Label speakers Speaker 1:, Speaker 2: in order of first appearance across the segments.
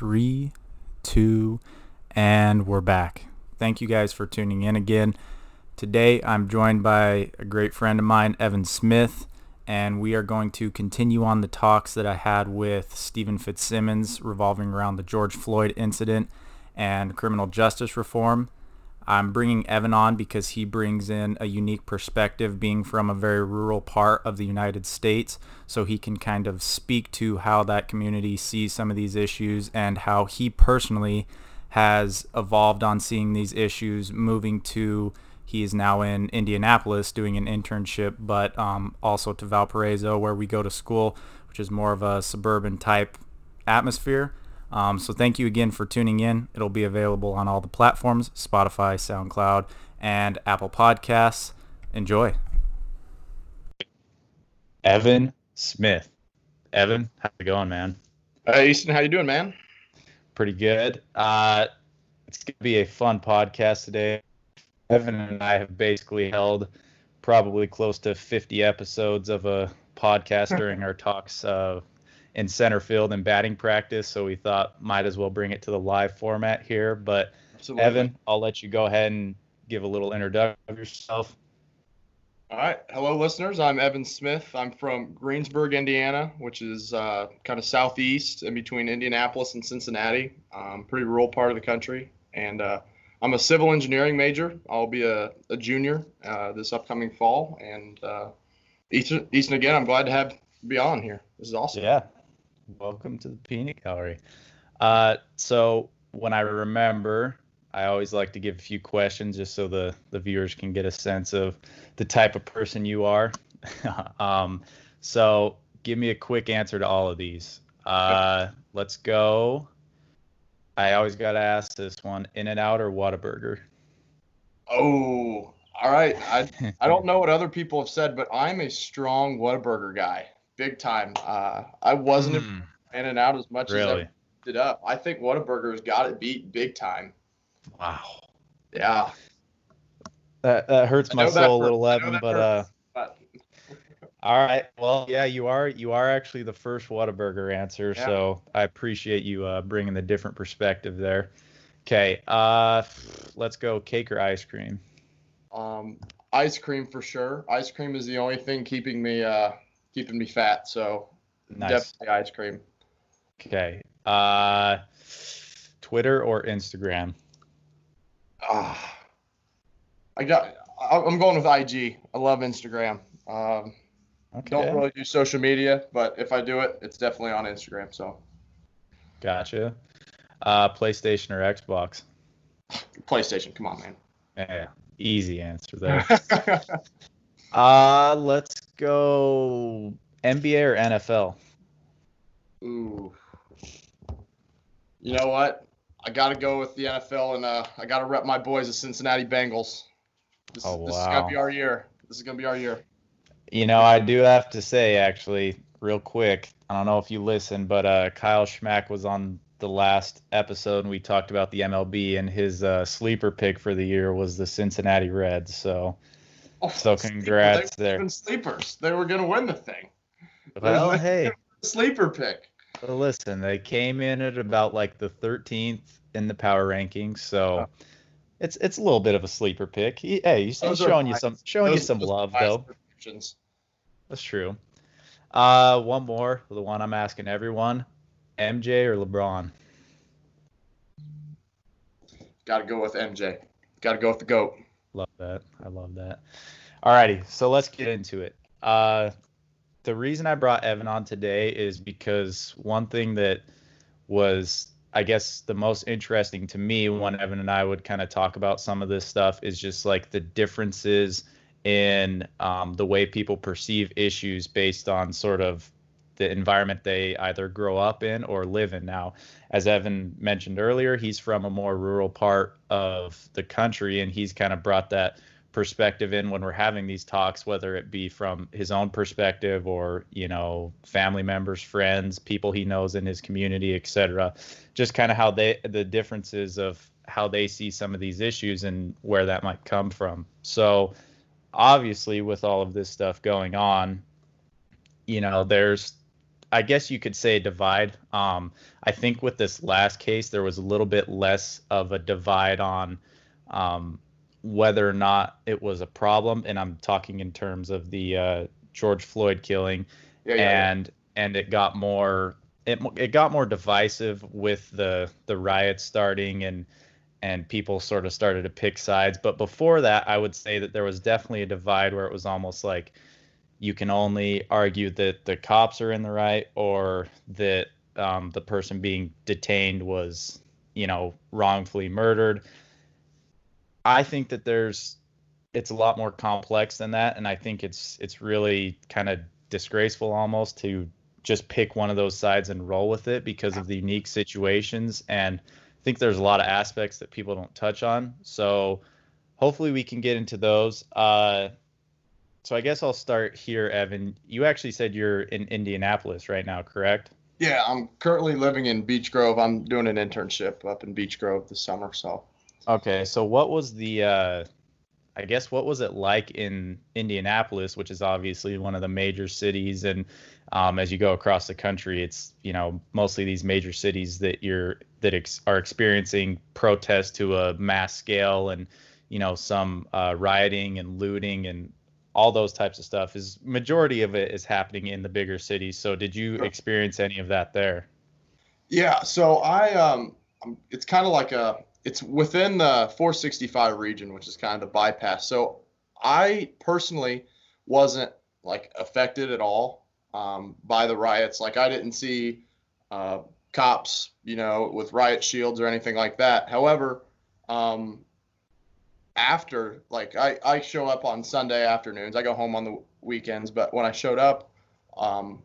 Speaker 1: Three, two, and we're back. Thank you guys for tuning in again. Today I'm joined by a great friend of mine, Evan Smith, and we are going to continue on the talks that I had with Stephen Fitzsimmons revolving around the George Floyd incident and criminal justice reform. I'm bringing Evan on because he brings in a unique perspective being from a very rural part of the United States so he can kind of speak to how that community sees some of these issues and how he personally has evolved on seeing these issues moving to he is now in Indianapolis doing an internship but um, also to Valparaiso where we go to school which is more of a suburban type atmosphere um, so thank you again for tuning in. It'll be available on all the platforms, Spotify, SoundCloud, and Apple Podcasts. Enjoy.
Speaker 2: Evan Smith. Evan, how's it going, man?
Speaker 3: Hey, Easton, how you doing, man?
Speaker 2: Pretty good. Uh, it's gonna be a fun podcast today. Evan and I have basically held probably close to 50 episodes of a podcast during our talks uh, in center field and batting practice, so we thought might as well bring it to the live format here. But Absolutely. Evan, I'll let you go ahead and give a little introduction of yourself.
Speaker 3: All right. Hello, listeners. I'm Evan Smith. I'm from Greensburg, Indiana, which is uh, kind of southeast in between Indianapolis and Cincinnati. Um, pretty rural part of the country. And uh, I'm a civil engineering major. I'll be a, a junior uh, this upcoming fall. And uh, Easton, Easton, again, I'm glad to have be on here. This is awesome.
Speaker 2: Yeah, welcome to the peanut gallery. Uh, so when I remember, I always like to give a few questions just so the the viewers can get a sense of the type of person you are. um, so give me a quick answer to all of these. Uh, let's go. I always got to ask this one: In and Out or Whataburger?
Speaker 3: Oh, all right. I I don't know what other people have said, but I'm a strong Whataburger guy big time. Uh, I wasn't mm. in and out as much really? as I did up. I think Whataburger's got it beat big time.
Speaker 2: Wow.
Speaker 3: Yeah.
Speaker 2: That that hurts my soul a little, Evan, but uh. But... all right. Well, yeah, you are you are actually the first Whataburger answer, yeah. so I appreciate you uh, bringing the different perspective there. Okay. Uh, let's go. Cake or ice cream?
Speaker 3: Um, ice cream for sure. Ice cream is the only thing keeping me uh keeping me fat. So nice. definitely ice cream.
Speaker 2: Okay. Uh, Twitter or Instagram?
Speaker 3: Uh, I got. I'm going with IG. I love Instagram. Um, okay. Don't really do social media, but if I do it, it's definitely on Instagram. So.
Speaker 2: Gotcha. Uh, PlayStation or Xbox?
Speaker 3: PlayStation. Come on, man.
Speaker 2: Yeah, easy answer there. uh, let's go NBA or NFL?
Speaker 3: Ooh. You know what? I got to go with the NFL, and uh, I got to rep my boys, the Cincinnati Bengals. This, oh, wow. this is going to be our year. This is going to be our year.
Speaker 2: You know, I do have to say, actually, real quick, I don't know if you listen, but uh, Kyle Schmack was on the last episode, and we talked about the MLB, and his uh, sleeper pick for the year was the Cincinnati Reds. So Oh, so congrats
Speaker 3: they
Speaker 2: there.
Speaker 3: Sleepers, they were gonna win the thing.
Speaker 2: Well, hey,
Speaker 3: sleeper pick.
Speaker 2: Well, listen, they came in at about like the 13th in the power rankings, so oh. it's it's a little bit of a sleeper pick. He, hey, he's, he's showing you some showing those, you some love though. That's true. Uh, one more, the one I'm asking everyone: MJ or LeBron?
Speaker 3: Got to go with MJ. Got to go with the goat.
Speaker 2: That. I love that. Alrighty, so let's get into it. Uh, the reason I brought Evan on today is because one thing that was, I guess, the most interesting to me when Evan and I would kind of talk about some of this stuff is just like the differences in um, the way people perceive issues based on sort of the environment they either grow up in or live in. Now, as Evan mentioned earlier, he's from a more rural part of the country, and he's kind of brought that perspective in when we're having these talks, whether it be from his own perspective or you know family members, friends, people he knows in his community, etc. Just kind of how they the differences of how they see some of these issues and where that might come from. So obviously with all of this stuff going on, you know, there's I guess you could say a divide. Um, I think with this last case, there was a little bit less of a divide on um, whether or not it was a problem, and I'm talking in terms of the uh, George Floyd killing,
Speaker 3: Yeah, yeah,
Speaker 2: and and it got more it it got more divisive with the the riots starting and and people sort of started to pick sides. But before that, I would say that there was definitely a divide where it was almost like you can only argue that the cops are in the right or that um, the person being detained was, you know, wrongfully murdered. I think that there's it's a lot more complex than that, and I think it's it's really kind of disgraceful almost to just pick one of those sides and roll with it because of the unique situations and I think there's a lot of aspects that people don't touch on. So hopefully we can get into those. Uh, so I guess I'll start here, Evan. You actually said you're in Indianapolis right now, correct?
Speaker 3: Yeah, I'm currently living in Beech Grove. I'm doing an internship up in Beech Grove this summer. So,
Speaker 2: Okay, so what was the uh I guess what was it like in Indianapolis, which is obviously one of the major cities and um, as you go across the country, it's you know mostly these major cities that you're that ex- are experiencing protests to a mass scale and you know some uh, rioting and looting and all those types of stuff is majority of it is happening in the bigger cities. So did you experience any of that there?
Speaker 3: yeah, so I um, it's kind of like a it's within the 465 region, which is kind of the bypass. So I personally wasn't like affected at all um, by the riots. Like I didn't see uh, cops, you know, with riot shields or anything like that. However, um, after like I, I show up on Sunday afternoons. I go home on the weekends, but when I showed up, um,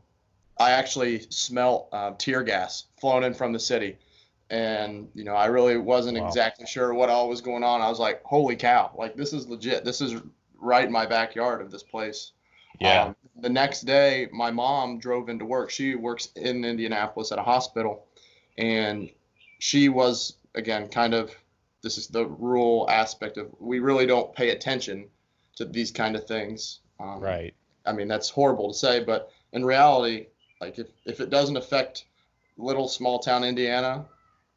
Speaker 3: I actually smelt uh, tear gas flown in from the city, and you know I really wasn't
Speaker 2: Wow.
Speaker 3: exactly sure what all was going on. I was like, "Holy cow! Like this is legit. This is right in my backyard of this place." Um, the next day, my mom drove into work. She works in Indianapolis at a hospital, and she was again kind of this is the rural aspect of we really don't pay attention to these kind of things. Um,
Speaker 2: right.
Speaker 3: I mean that's horrible to say, but in reality, like if if it doesn't affect little small town Indiana,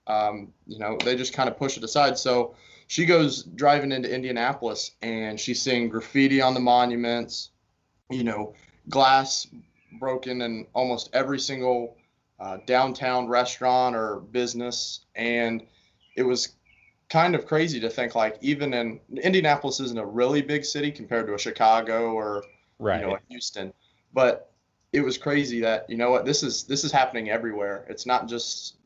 Speaker 3: um, you know they just kind of push it aside. So she goes driving into Indianapolis and she's seeing graffiti on the monuments, you know, glass broken in almost every single uh, downtown restaurant or business, and it was kind of crazy to think like even in Indianapolis isn't a really big city compared to a Chicago or
Speaker 2: Right.
Speaker 3: you know, a Houston. But it was crazy that you know what this is this is happening everywhere. It's not just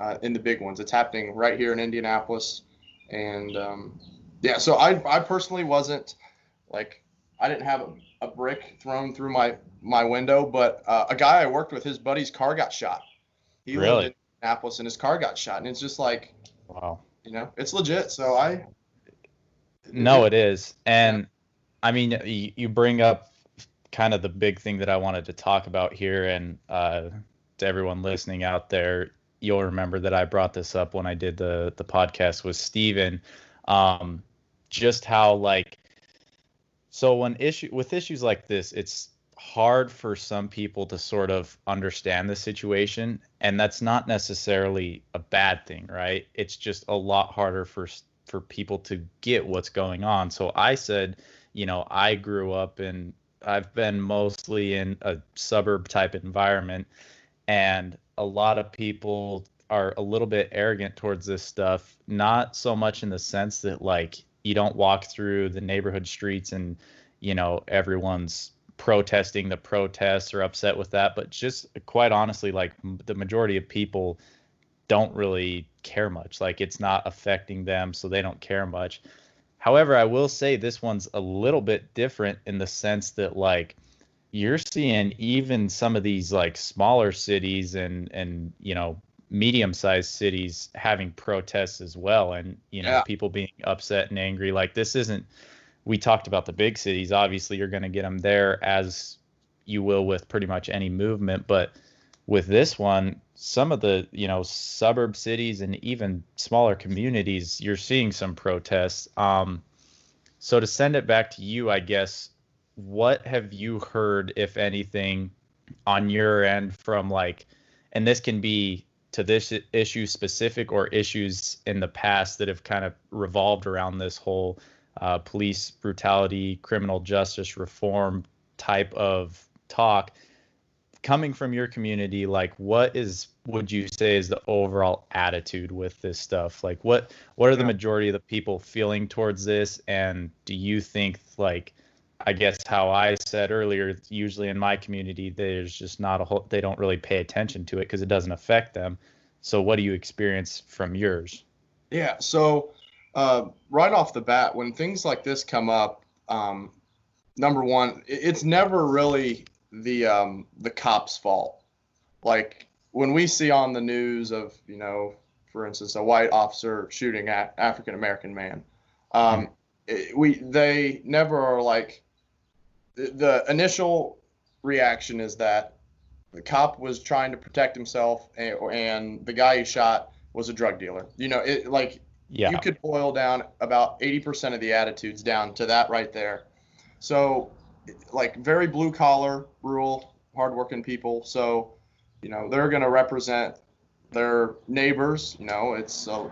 Speaker 3: uh, in the big ones. It's happening right here in Indianapolis, and um, yeah. So I I personally wasn't like I didn't have a, a brick thrown through my my window, but uh, a guy I worked with, his buddy's car got shot. He
Speaker 2: Really?
Speaker 3: lived in Indianapolis, and his car got shot, and it's just like
Speaker 2: wow.
Speaker 3: You know it's legit. So I
Speaker 2: No, it is. And I mean, you, you bring up kind of the big thing that I wanted to talk about here. And uh, to everyone listening out there, you'll remember that I brought this up when I did the, the podcast with Steven. Um, just how, like, so when issue with issues like this, it's hard for some people to sort of understand the situation and that's not necessarily a bad thing right? It's just a lot harder for for people to get what's going on. So i said you know i grew up in i've been mostly in a suburb type environment and a lot of people are a little bit arrogant towards this stuff not so much in the sense that like you don't walk through the neighborhood streets and you know everyone's protesting the protests or upset with that but just quite honestly like m- the majority of people don't really care much. Like it's not affecting them so they don't care much. However i will say this one's a little bit different in the sense that like you're seeing even some of these like smaller cities and and you know medium sized cities having protests as well and you know
Speaker 3: Yeah.
Speaker 2: people being upset and angry. Like this isn't we talked about the big cities obviously you're going to get them there as you will with pretty much any movement but with this one some of the you know suburb cities and even smaller communities you're seeing some protests. Um so to send it back to you i guess what have you heard if anything on your end from like, and this can be to this issue specific or issues in the past that have kind of revolved around this whole uh, police brutality, criminal justice reform type of talk coming from your community like what is would you say is the overall attitude with this stuff? Like what what are the majority of the people feeling towards this? And do you think like i guess how i said earlier usually in my community there's just not a whole they don't really pay attention to it because it doesn't affect them. So what do you experience from yours?
Speaker 3: Yeah so uh, right off the bat when things like this come up um, number one it's never really the um, the cops' fault. Like when we see on the news of you know, for instance, a white officer shooting at African American man, um, it, we they never are like the, the initial reaction is that the cop was trying to protect himself and, and the guy he shot was a drug dealer. You know, it like yeah. you could boil down about 80% of the attitudes down to that right there. So like very blue collar, rural, hardworking people. So, you know, they're going to represent their neighbors. You know, it's a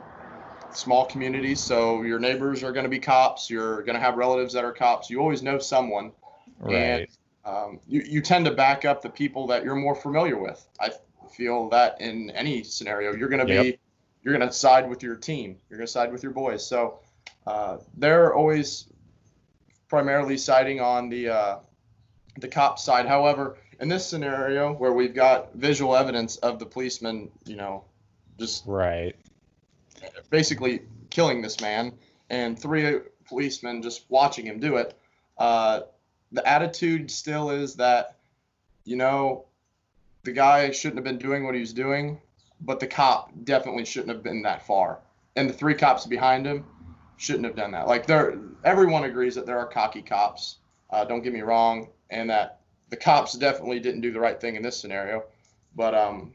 Speaker 3: small community, so your neighbors are going to be cops. You're going to have relatives that are cops. You always know someone,
Speaker 2: right. and
Speaker 3: um, you you tend to back up the people that you're more familiar with. I feel that in any scenario, you're going to be yep. You're going to side with your team. You're going to side with your boys. So. Uh, they're always primarily siding on the uh, the cop side. However, in this scenario where we've got visual evidence of the policeman, you know, just
Speaker 2: right,
Speaker 3: basically killing this man, and three policemen just watching him do it, uh, the attitude still is that, you know, the guy shouldn't have been doing what he was doing, but the cop definitely shouldn't have been that far, and the three cops behind him shouldn't have done that. Like there, everyone agrees that there are cocky cops. Uh, don't get me wrong, and that the cops definitely didn't do the right thing in this scenario. But um,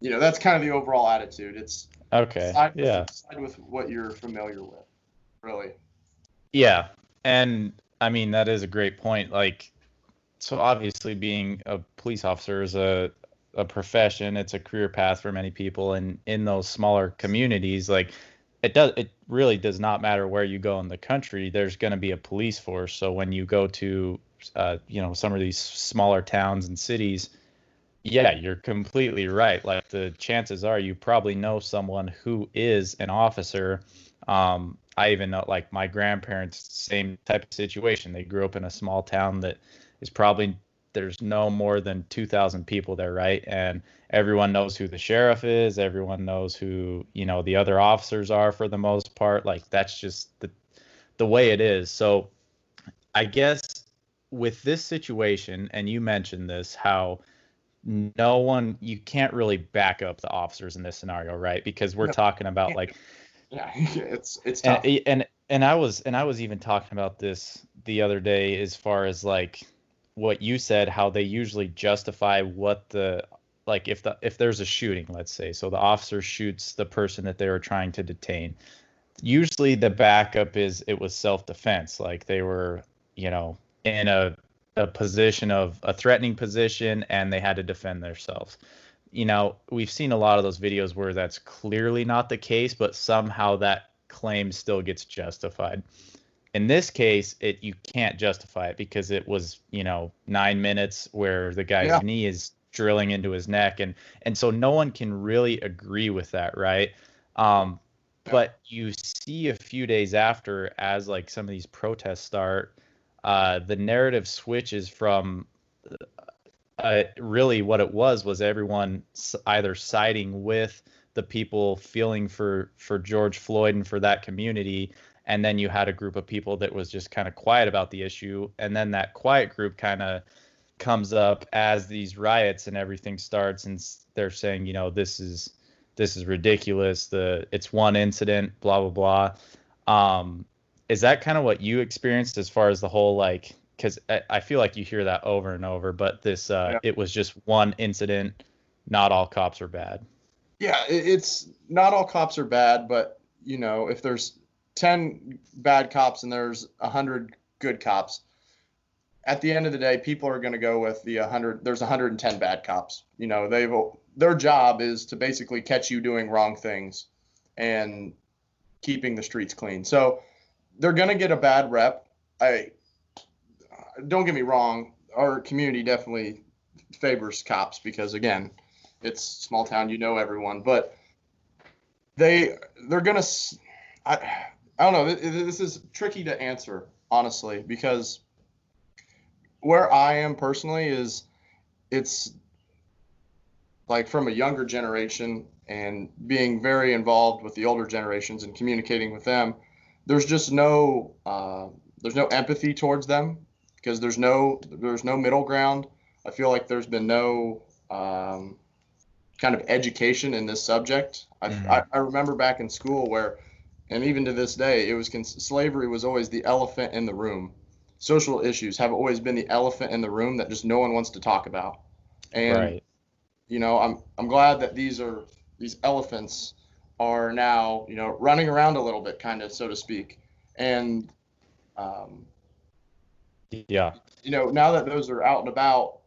Speaker 3: you know, that's kind of the overall attitude. It's
Speaker 2: okay.
Speaker 3: Side
Speaker 2: yeah.
Speaker 3: Side with what you're familiar with, really.
Speaker 2: Yeah, and I mean that is a great point. Like, so obviously, being a police officer is a a profession. It's a career path for many people, and in those smaller communities, like it does it really does not matter where you go in the country there's going to be a police force. So when you go to uh, you know some of these smaller towns and cities yeah you're completely right. Like the chances are you probably know someone who is an officer. Um, i even know like my grandparents same type of situation. They grew up in a small town that is probably there's no more than 2000 people there right? And everyone knows who the sheriff is everyone knows who you know the other officers are for the most part. Like that's just the the way it is. So i guess with this situation and you mentioned this how no one you can't really back up the officers in this scenario right? Because we're talking about like
Speaker 3: yeah it's it's tough.
Speaker 2: And, and and i was and i was even talking about this the other day as far as like what you said how they usually justify what the like if the if there's a shooting let's say so the officer shoots the person that they were trying to detain. Usually the backup is it was self-defense like they were you know in a a position of a threatening position and they had to defend themselves. You know we've seen a lot of those videos where that's clearly not the case but somehow that claim still gets justified in this case, it you can't justify it because it was you know nine minutes where the guy's yeah. knee is drilling into his neck, and and so no one can really agree with that, right? Um, but you see a few days after, as like some of these protests start, uh, the narrative switches from uh, really what it was was everyone either siding with the people feeling for for George Floyd and for that community and then you had a group of people that was just kind of quiet about the issue and then that quiet group kind of comes up as these riots and everything starts and they're saying you know this is this is ridiculous the it's one incident blah blah blah um is that kind of what you experienced as far as the whole like because I, I, feel like you hear that over and over but this uh yeah. it was just one incident not all cops are bad
Speaker 3: yeah it's not all cops are bad but you know if there's 10 bad cops and there's 100 good cops at the end of the day, people are going to go with the 100. There's 110 bad cops. You know, they've their job is to basically catch you doing wrong things and keeping the streets clean. So they're going to get a bad rep. I don't get me wrong. Our community definitely favors cops because again, it's small town. You know everyone, but they they're gonna. I I don't know. This is tricky to answer honestly because where I am personally is it's like from a younger generation and being very involved with the older generations and communicating with them there's just no uh, there's no empathy towards them because there's no there's no middle ground i feel like there's been no um, kind of education in this subject mm-hmm. I, I remember back in school where and even to this day it was slavery was always the elephant in the room. Social issues have always been the elephant in the room that just no one wants to talk about. And right. you know i'm i'm glad that these are these elephants are now you know running around a little bit kind of so to speak. And um,
Speaker 2: yeah.
Speaker 3: you know now that those are out and about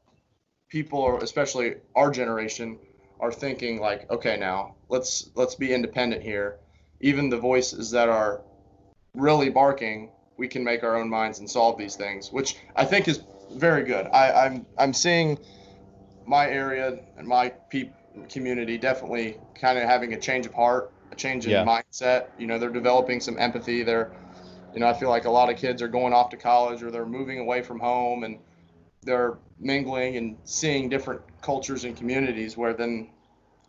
Speaker 3: people are especially our generation are thinking like okay now let's let's be independent here even the voices that are really barking we can make our own minds and solve these things which i think is very good I, i'm i'm seeing my area and my people community definitely kind of having a change of heart, a change in yeah. mindset. You know, they're developing some empathy. They're, you know, I feel like a lot of kids are going off to college or they're moving away from home and they're mingling and seeing different cultures and communities where then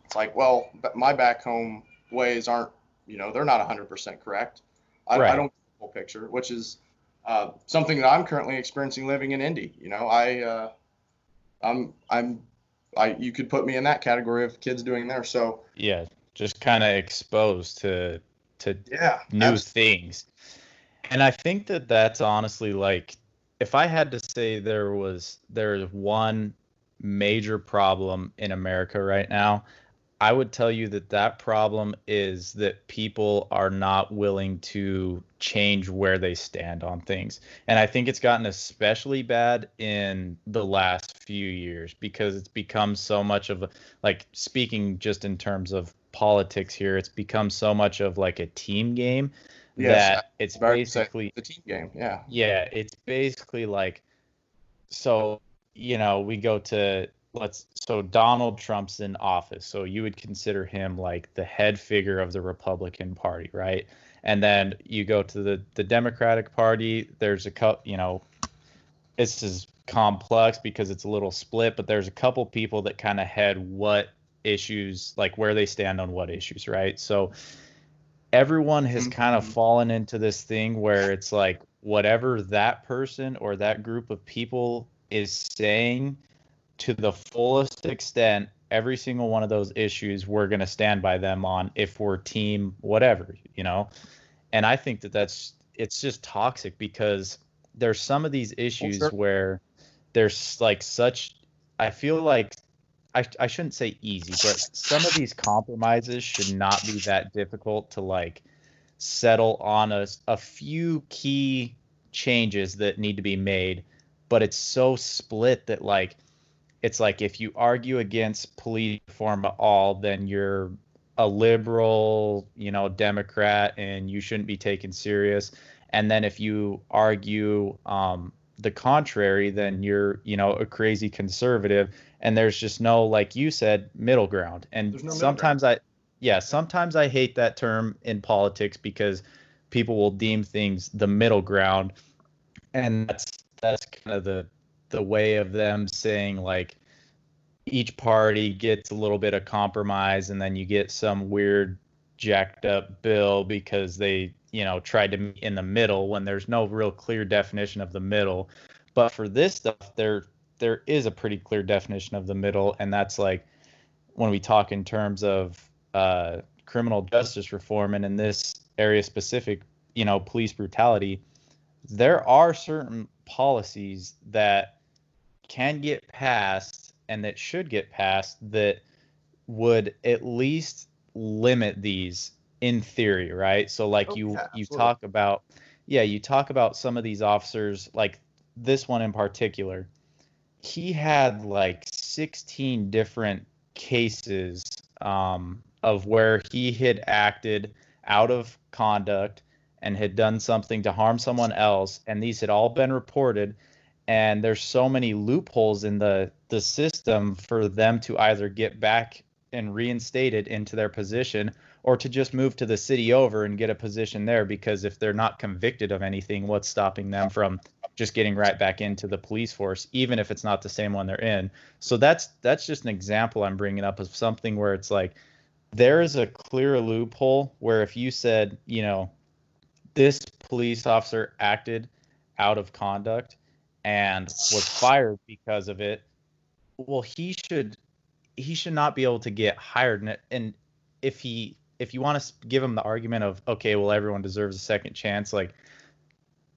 Speaker 3: it's like, well, my back home ways aren't, you know, they're not 100% correct. I, right. I don't get the full picture, which is uh, something that I'm currently experiencing living in Indy. You know, I, uh, I'm, I'm I you could put me in that category of kids doing there. So
Speaker 2: yeah, just kind of exposed to to
Speaker 3: yeah
Speaker 2: new absolutely. things. And I think that that's honestly like if I had to say there was there's one major problem in America right now, I would tell you that that problem is that people are not willing to change where they stand on things. And I think it's gotten especially bad in the last few years because it's become so much of a, like speaking just in terms of politics here, it's become so much of like a team game yes, that it's basically
Speaker 3: the team game. Yeah.
Speaker 2: Yeah. It's basically like, so, you know, we go to let's so Donald Trump's in office, so you would consider him like the head figure of the Republican Party, right? And then you go to the the Democratic Party. There's a couple, you know, this is complex because it's a little split, but there's a couple people that kind of head what issues, like where they stand on what issues, right? So everyone has mm-hmm. kind of fallen into this thing where it's like whatever that person or that group of people is saying to the fullest extent every single one of those issues we're going to stand by them on if we're team whatever you know and i think that that's it's just toxic because there's some of these issues well, sure. where there's like such i feel like I, I shouldn't say easy but some of these compromises should not be that difficult to like settle on a, a few key changes that need to be made but it's so split that like it's like if you argue against police reform at all, then you're a liberal, you know, Democrat, and you shouldn't be taken serious. And then if you argue um, the contrary, then you're, you know, a crazy conservative. And there's just no, like you said, middle ground. And no sometimes ground. I, yeah, sometimes I hate that term in politics because people will deem things the middle ground, and that's that's kind of the the way of them saying like each party gets a little bit of compromise and then you get some weird jacked up bill because they you know tried to meet in the middle when there's no real clear definition of the middle. But for this stuff there there is a pretty clear definition of the middle and that's like when we talk in terms of uh, criminal justice reform and in this area specific you know police brutality there are certain policies that can get passed and that should get passed that would at least limit these in theory, right? So like oh, you yeah, you talk about yeah, you talk about some of these officers like this one in particular, he had like 16 different cases um, of where he had acted out of conduct and had done something to harm someone else, and these had all been reported. And there's so many loopholes in the the system for them to either get back and reinstated into their position or to just move to the city over and get a position there because if they're not convicted of anything what's stopping them from just getting right back into the police force even if it's not the same one they're in? So that's that's just an example i'm bringing up of something where it's like there is a clear loophole where if you said you know this police officer acted out of conduct and was fired because of it well he should he should not be able to get hired and, if he if you want to give him the argument of okay, well everyone deserves a second chance, like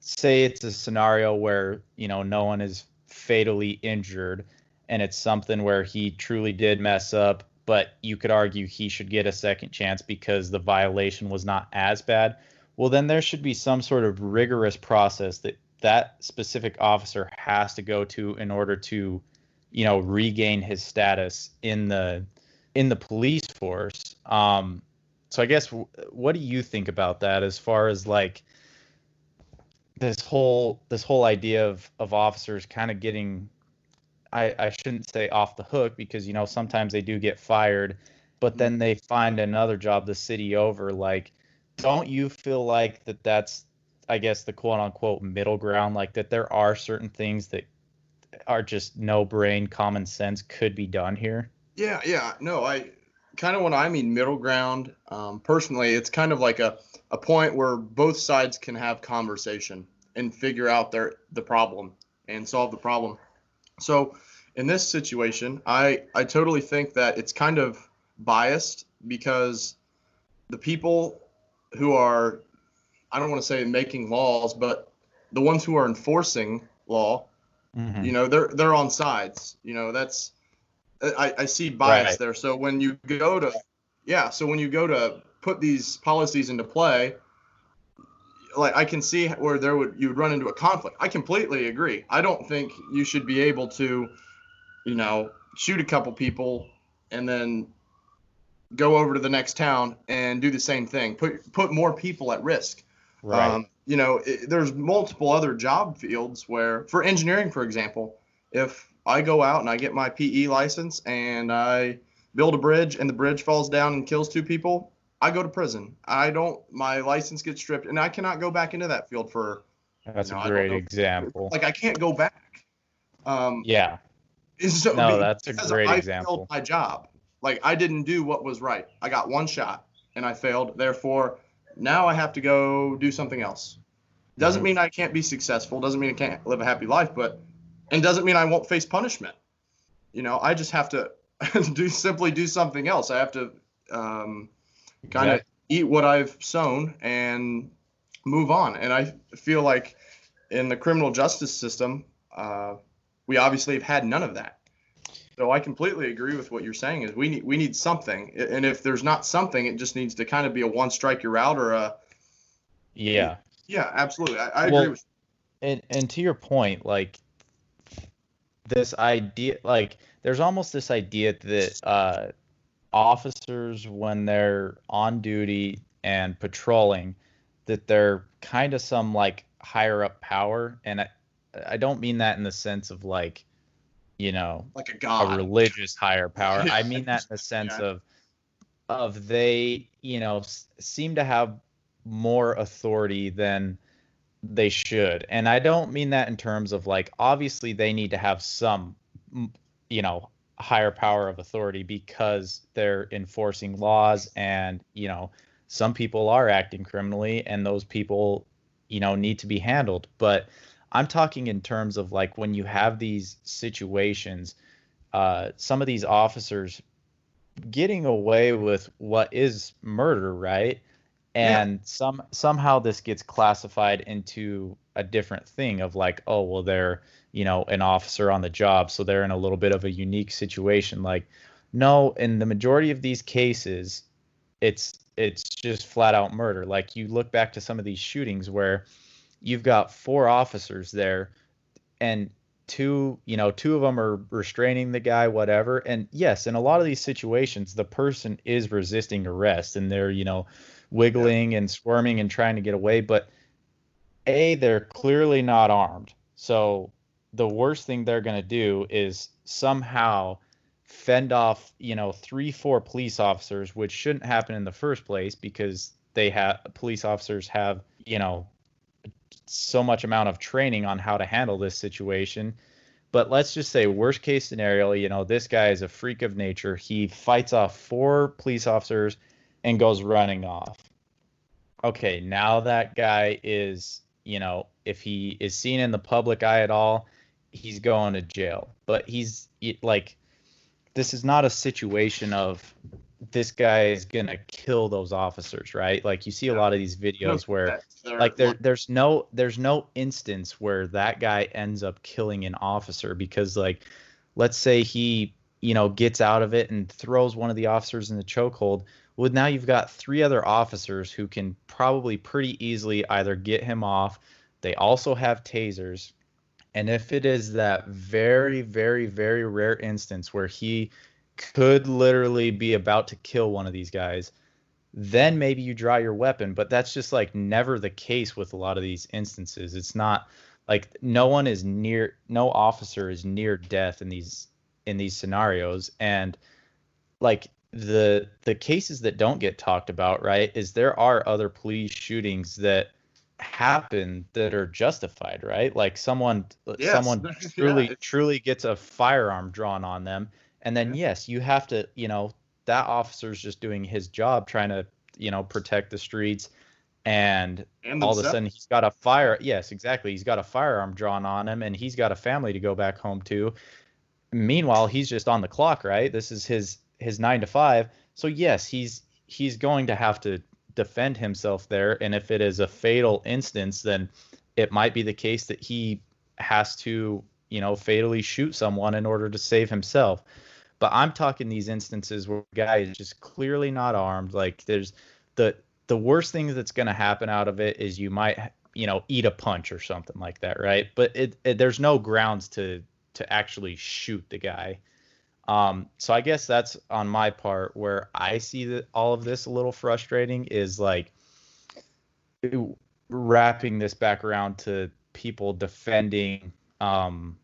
Speaker 2: say it's a scenario where you know no one is fatally injured and it's something where he truly did mess up, but you could argue he should get a second chance because the violation was not as bad. Well, then there should be some sort of rigorous process that that specific officer has to go to in order to, you know, regain his status in the in the police force. Um, so I guess what do you think about that as far as like this whole this whole idea of of officers kind of getting I, I shouldn't say off the hook because you know sometimes they do get fired, but then they find another job the city over. Like, don't you feel like that that's I guess the quote unquote middle ground, like that there are certain things that are just no brain common sense could be done here?
Speaker 3: Yeah, yeah. No, I kind of when I mean middle ground, um, personally, it's kind of like a, a point where both sides can have conversation and figure out their the problem and solve the problem. So in this situation, I I totally think that it's kind of biased because the people who are I don't want to say making laws, but the ones who are enforcing law, mm-hmm. you know, they're they're on sides. You know, that's I, I see bias right. there. So when you go to, yeah, so when you go to put these policies into play, like I can see where there would you would run into a conflict. I completely agree. I don't think you should be able to, you know, shoot a couple people and then go over to the next town and do the same thing. Put put more people at risk. Right. Um, you know, it, there's multiple other job fields where, for engineering, for example, if I go out and I get my PE license and I build a bridge and the bridge falls down and kills two people, I go to prison. I don't. My license gets stripped and I cannot go back into that field for.
Speaker 2: That's you know, a great example.
Speaker 3: Like I can't go back.
Speaker 2: Um, yeah. So, no, that's a great I example.
Speaker 3: Failed my job. Like I didn't do what was right. I got one shot and I failed. Therefore, now I have to go do something else. Doesn't mm-hmm. mean I can't be successful. Doesn't mean I can't live a happy life. But and doesn't mean I won't face punishment. You know, I just have to do simply do something else. I have to um, kind of yeah. eat what I've sown and move on. And I feel like in the criminal justice system, uh, we obviously have had none of that. So I completely agree with what you're saying. Is we need we need something, and if there's not something, it just needs to kind of be a one strike you're out or a.
Speaker 2: Yeah.
Speaker 3: Yeah, absolutely. I, I well, agree with.
Speaker 2: And and to your point, like this idea like there's almost this idea that uh, officers when they're on duty and patrolling that they're kind of some like higher up power and I, I don't mean that in the sense of like you know
Speaker 3: like a god
Speaker 2: a religious higher power i mean that in the sense yeah. of of they you know seem to have more authority than they should. And I don't mean that in terms of like obviously they need to have some you know higher power of authority because they're enforcing laws and you know some people are acting criminally and those people you know need to be handled but i'm talking in terms of like when you have these situations uh, some of these officers getting away with what is murder right? And yeah. some somehow this gets classified into a different thing of like oh well they're you know an officer on the job so they're in a little bit of a unique situation. Like no in the majority of these cases it's it's just flat out murder. Like you look back to some of these shootings where you've got four officers there and two you know two of them are restraining the guy whatever and yes in a lot of these situations the person is resisting arrest and they're you know wiggling yeah. and squirming and trying to get away but a they're clearly not armed so the worst thing they're going to do is somehow fend off you know three four police officers which shouldn't happen in the first place because they have police officers have you know so much amount of training on how to handle this situation. But let's just say worst case scenario, you know, this guy is a freak of nature. He fights off four police officers and goes running off. Okay, now that guy is, you know, if he is seen in the public eye at all, he's going to jail. But he's like this is not a situation of this guy is gonna kill those officers, right? Like you see a lot of these videos where like there there's no there's no instance where that guy ends up killing an officer because like let's say he you know gets out of it and throws one of the officers in the chokehold. Well, now you've got three other officers who can probably pretty easily either get him off. They also have tasers. And if it is that very, very, very rare instance where he could literally be about to kill one of these guys, then maybe you draw your weapon. But that's just like never the case with a lot of these instances. It's not like no one is near, no officer is near death in these in these scenarios, and like the the cases that don't get talked about, right, is there are other police shootings that happen that are justified, right? Like someone yes. someone truly yeah. truly gets a firearm drawn on them and then yes, you have to, you know, that officer's just doing his job trying to, you know, protect the streets and, and all of a sudden he's got a fire yes, exactly. He's got a firearm drawn on him and he's got a family to go back home to. Meanwhile, he's just on the clock, right? This is his his 9 to 5. So yes, he's he's going to have to defend himself there and if it is a fatal instance then it might be the case that he has to, you know, fatally shoot someone in order to save himself. But I'm talking these instances where a guy is just clearly not armed. Like there's the the worst thing that's going to happen out of it is you might you know eat a punch or something like that, right? But it, it there's no grounds to to actually shoot the guy. Um, so I guess that's on my part where I see that all of this a little frustrating is like wrapping this back around to people defending um,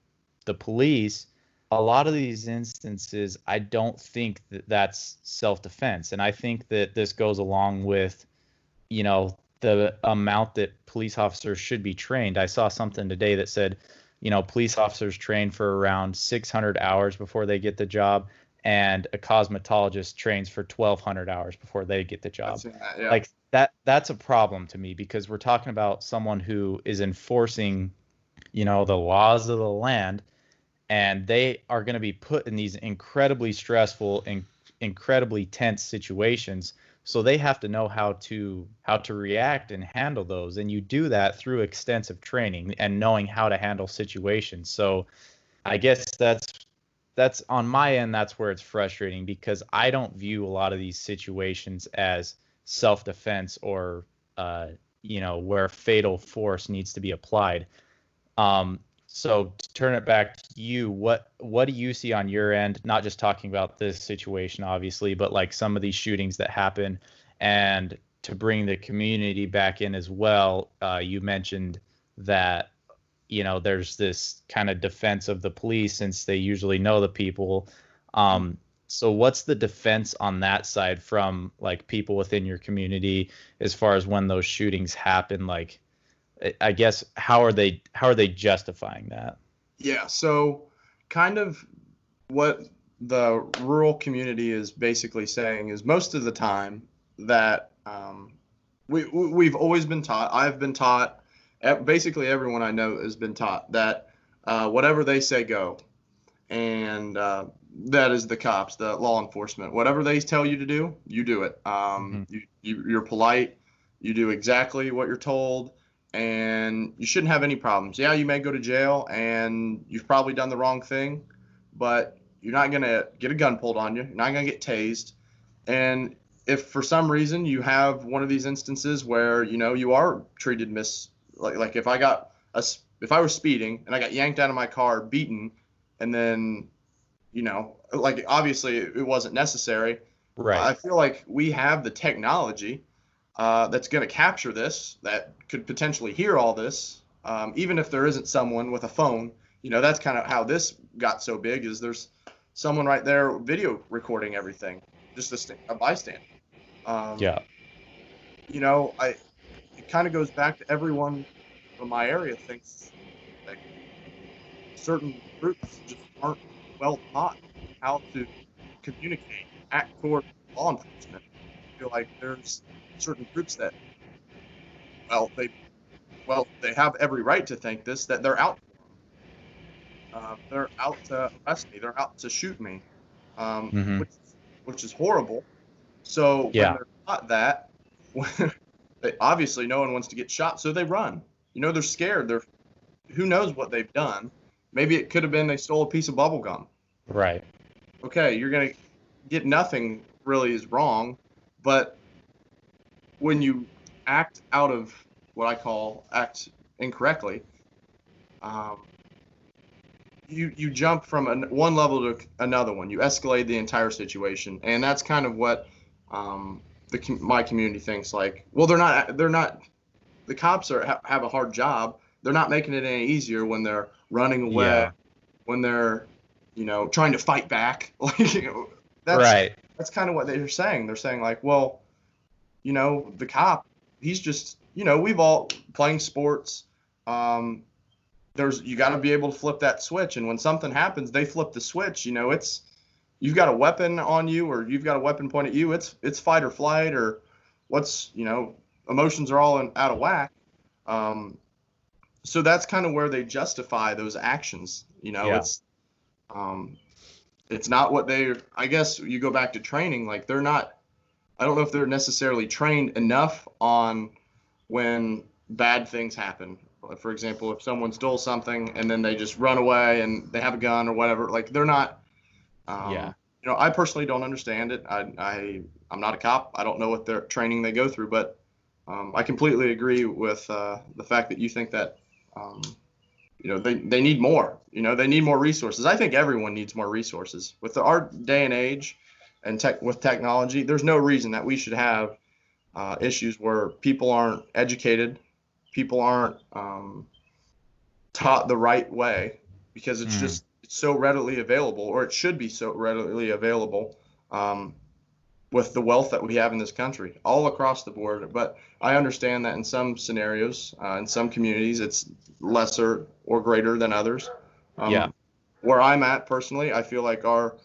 Speaker 2: the police a lot of these instances, I don't think that that's self defense. And I think that this goes along with, you know, the amount that police officers should be trained. I saw something today that said, you know, police officers train for around 600 hours before they get the job, and a cosmetologist trains for 1,200 hours before they get the job. That, yeah. Like that, that's a problem to me because we're talking about someone who is enforcing, you know, the laws of the land and they are going to be put in these incredibly stressful and incredibly tense situations. So they have to know how to how to react and handle those. And you do that through extensive training and knowing how to handle situations. So i guess that's that's on my end that's where it's frustrating because i don't view a lot of these situations as self-defense or uh, you know where fatal force needs to be applied. Um, so to turn it back to you, what what do you see on your end? Not just talking about this situation, obviously, but like some of these shootings that happen, and to bring the community back in as well. Uh, you mentioned that you know there's this kind of defense of the police since they usually know the people. Um, so what's the defense on that side from like people within your community as far as when those shootings happen? Like I guess how are they how are they justifying that?
Speaker 3: Yeah, so kind of what the rural community is basically saying is most of the time that um, we we've always been taught. I've been taught. Basically, everyone I know has been taught that uh, whatever they say go, and uh, that is the cops, the law enforcement. Whatever they tell you to do, you do it. Um, mm-hmm. you, you you're polite. You do exactly what you're told and you shouldn't have any problems. Yeah, you may go to jail and you've probably done the wrong thing, but you're not going to get a gun pulled on you. You're not going to get tased. And if for some reason you have one of these instances where, you know, you are treated mis like like if I got a if I was speeding and I got yanked out of my car, beaten, and then, you know, like obviously it wasn't necessary.
Speaker 2: Right.
Speaker 3: I feel like we have the technology uh, that's going to capture this, that could potentially hear all this, um, even if there isn't someone with a phone. You know, that's kind of how this got so big. Is there's someone right there video recording everything, just a, st- a bystander. Um,
Speaker 2: yeah.
Speaker 3: You know, I it kind of goes back to everyone from my area thinks like certain groups just aren't well taught how to communicate at court law enforcement. I feel like there's certain groups that, well, they, well, they have every right to think this that they're out. Uh, they're out to arrest me. They're out to shoot me, um,
Speaker 2: Mhm.
Speaker 3: which, which is horrible. So
Speaker 2: Yeah.
Speaker 3: when they're taught that, they, obviously no one wants to get shot, so they run. You know, they're scared. They're who knows what they've done. Maybe it could have been they stole a piece of bubble gum.
Speaker 2: Right.
Speaker 3: Okay, you're gonna get nothing really is wrong, but when you act out of what I call act incorrectly, um, you you jump from an, one level to another one. You escalate the entire situation, and that's kind of what um, the my community thinks. Like, well, they're not they're not the cops are ha- have a hard job. They're not making it any easier when they're running away,
Speaker 2: Yeah.
Speaker 3: when they're you know trying to fight back. Like, you know, that's
Speaker 2: right.
Speaker 3: that's kind of what they're saying. They're saying like, well, you know, the cop, he's just, you know, we've all playing sports. Um, there's you got to be able to flip that switch, and when something happens, they flip the switch. You know, it's you've got a weapon on you, or you've got a weapon point at you. It's it's fight or flight, or what's you know, emotions are all in, out of whack. Um, so that's kind of where they justify those actions. You know,
Speaker 2: Yeah.
Speaker 3: it's um, it's not what they i guess you go back to training like they're not i don't know if they're necessarily trained enough on when bad things happen. For example if someone stole something and then they just run away and they have a gun or whatever like they're not um,
Speaker 2: Yeah.
Speaker 3: you know i personally don't understand it. I, I i'm not a cop. I don't know what their training they go through but um, i completely agree with uh, the fact that you think that um, you know they, they need more. You know they need more resources. I think everyone needs more resources. With the, our day and age and tech with technology there's no reason that we should have uh, issues where people aren't educated people aren't um, taught the right way because it's
Speaker 2: Mm.
Speaker 3: just it's so readily available or it should be so readily available um, with the wealth that we have in this country all across the board but i understand that in some scenarios uh, in some communities it's lesser or greater than others um,
Speaker 2: Yeah.
Speaker 3: where i'm at personally i feel like our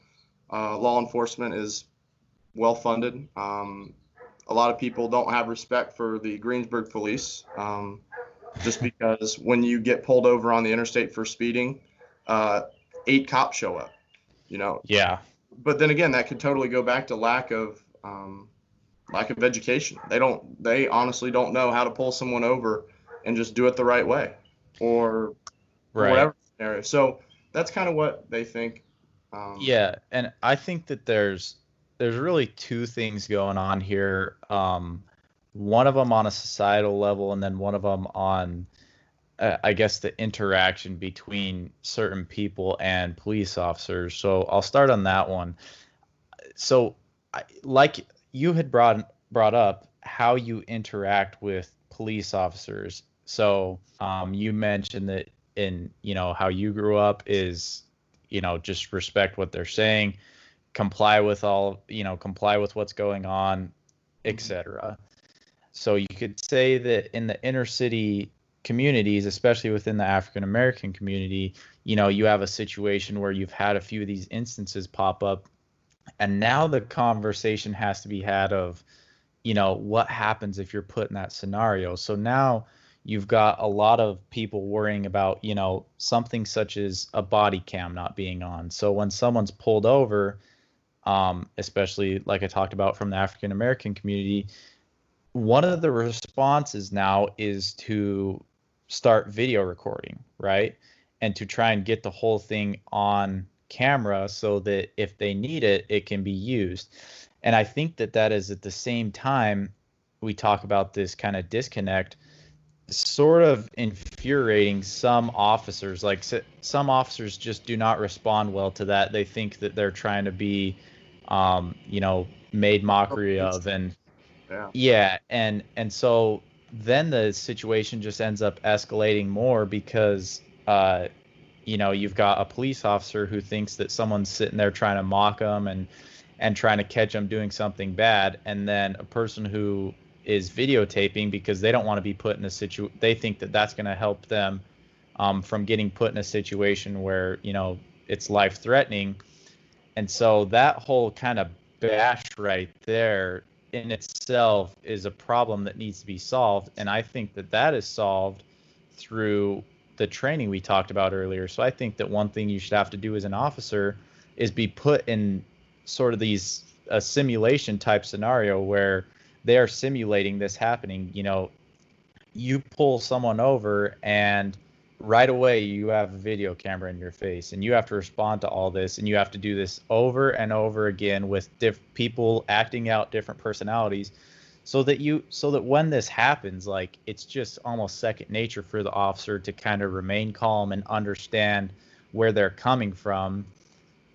Speaker 3: uh, law enforcement is well funded um, a lot of people don't have respect for the greensburg police um, just because when you get pulled over on the interstate for speeding uh, eight cops show up you know
Speaker 2: Yeah.
Speaker 3: but then again, that could totally go back to lack of um, lack of education. They don't. They honestly don't know how to pull someone over and just do it the right way, or
Speaker 2: Right.
Speaker 3: whatever scenario. So that's kind of what they think. Um,
Speaker 2: Yeah, and I think that there's there's really two things going on here. Um, one of them on a societal level, and then one of them on, uh, I guess, the interaction between certain people and police officers. So I'll start on that one. So, I, like you had brought brought up, how you interact with police officers. So um, you mentioned that in you know how you grew up is you know just respect what they're saying comply with all you know comply with what's going on mm-hmm. etc so you could say that in the inner city communities especially within the african american community you know you have a situation where you've had a few of these instances pop up and now the conversation has to be had of you know what happens if you're put in that scenario. So now you've got a lot of people worrying about you know something such as a body cam not being on. So when someone's pulled over um, especially like i talked about from the african american community one of the responses now is to start video recording right? And to try and get the whole thing on camera so that if they need it it can be used. And i think that that is at the same time we talk about this kind of disconnect sort of infuriating some officers. Like some officers just do not respond well to that. They think that they're trying to be, um, you know, made mockery of, and
Speaker 3: yeah,
Speaker 2: yeah, and and so then the situation just ends up escalating more because, uh, you know, you've got a police officer who thinks that someone's sitting there trying to mock them and and trying to catch them doing something bad, and then a person who is videotaping because they don't want to be put in a situ. They think that that's going to help them um, from getting put in a situation where you know it's life threatening, and so that whole kind of bash right there in itself is a problem that needs to be solved, and I think that that is solved through the training we talked about earlier. So I think that one thing you should have to do as an officer is be put in sort of these a simulation type scenario where they are simulating this happening. You know, you pull someone over and right away you have a video camera in your face and you have to respond to all this and you have to do this over and over again with diff- people acting out different personalities so that you so that when this happens like it's just almost second nature for the officer to kind of remain calm and understand where they're coming from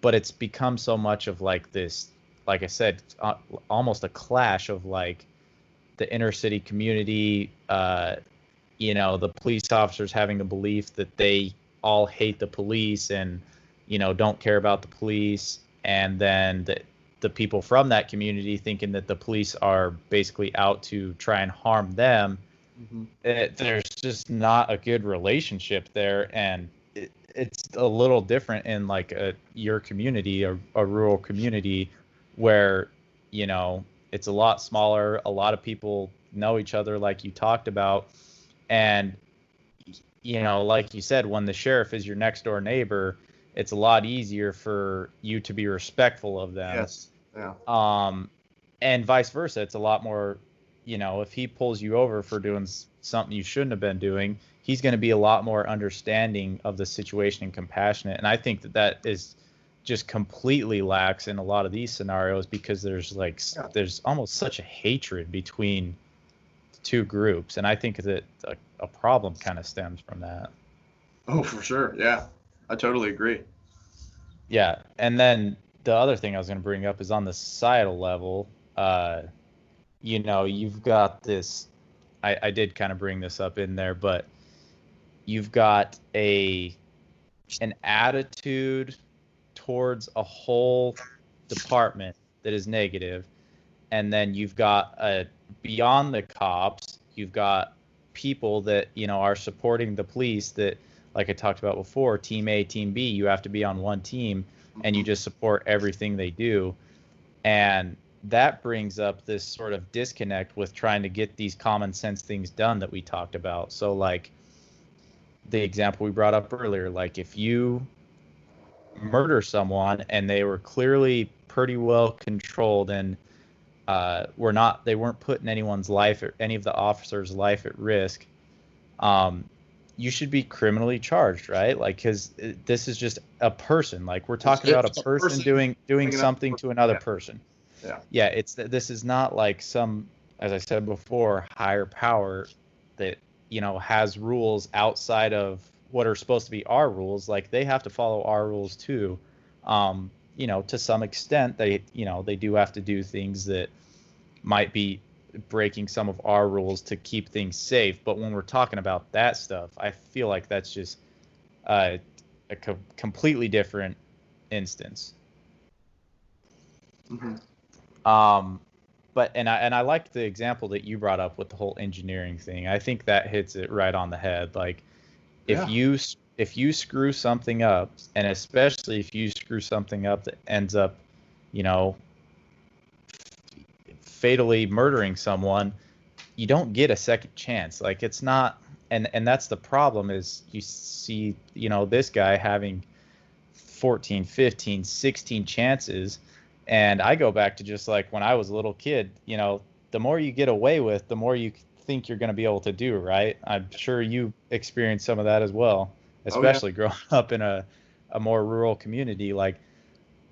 Speaker 2: but it's become so much of like this like I said, uh, almost a clash of like the inner city community. Uh, you know, the police officers having the belief that they all hate the police and you know don't care about the police, and then the the people from that community thinking that the police are basically out to try and harm them. Mm-hmm. It, there's just not a good relationship there, and it, it's a little different in like a your community, a, a rural community where you know it's a lot smaller a lot of people know each other like you talked about. And you know like you said when the sheriff is your next door neighbor it's a lot easier for you to be respectful of them.
Speaker 3: Yes. Yeah.
Speaker 2: Um and vice versa it's a lot more you know if he pulls you over for doing something you shouldn't have been doing he's going to be a lot more understanding of the situation and compassionate. And i think that that is just completely lacks in a lot of these scenarios because there's like yeah. there's almost such a hatred between the two groups. And i think that a, a problem kind of stems from that.
Speaker 3: Oh for sure. Yeah. I totally agree.
Speaker 2: Yeah. And then the other thing i was going to bring up is on the societal level uh you know you've got this i i did kind of bring this up in there but you've got a an attitude towards a whole department that is negative, and then you've got a beyond the cops, you've got people that you know are supporting the police that like I talked about before, team A, team B, you have to be on one team and you just support everything they do. And that brings up this sort of disconnect with trying to get these common sense things done that we talked about. So like the example we brought up earlier, like if you murder someone and they were clearly pretty well controlled and uh, were not they weren't putting anyone's life or any of the officers' life at risk. Um, you should be criminally charged, right? Like, because this is just a person. Like, we're talking about a person, person doing doing something to another
Speaker 3: yeah.
Speaker 2: person.
Speaker 3: Yeah.
Speaker 2: Yeah. It's this is not like some, as I said before, higher power that you know has rules outside of what are supposed to be our rules like they have to follow our rules too. Um, you know to some extent they you know they do have to do things that might be breaking some of our rules to keep things safe. But when we're talking about that stuff i feel like that's just uh, a co- completely different instance.
Speaker 3: Mm-hmm.
Speaker 2: um but and i and i like the example that you brought up with the whole engineering thing. I think that hits it right on the head. Like if yeah. you if you screw something up, and especially if you screw something up that ends up, you know, fatally murdering someone, you don't get a second chance. Like it's not and and that's the problem is you see, you know, this guy having 14, 15, 16 chances and I go back to just like when I was a little kid, you know, the more you get away with, the more you think you're going to be able to do, right? I'm sure you experienced some of that as well, especially oh, yeah. growing up in a, a more rural community. Like,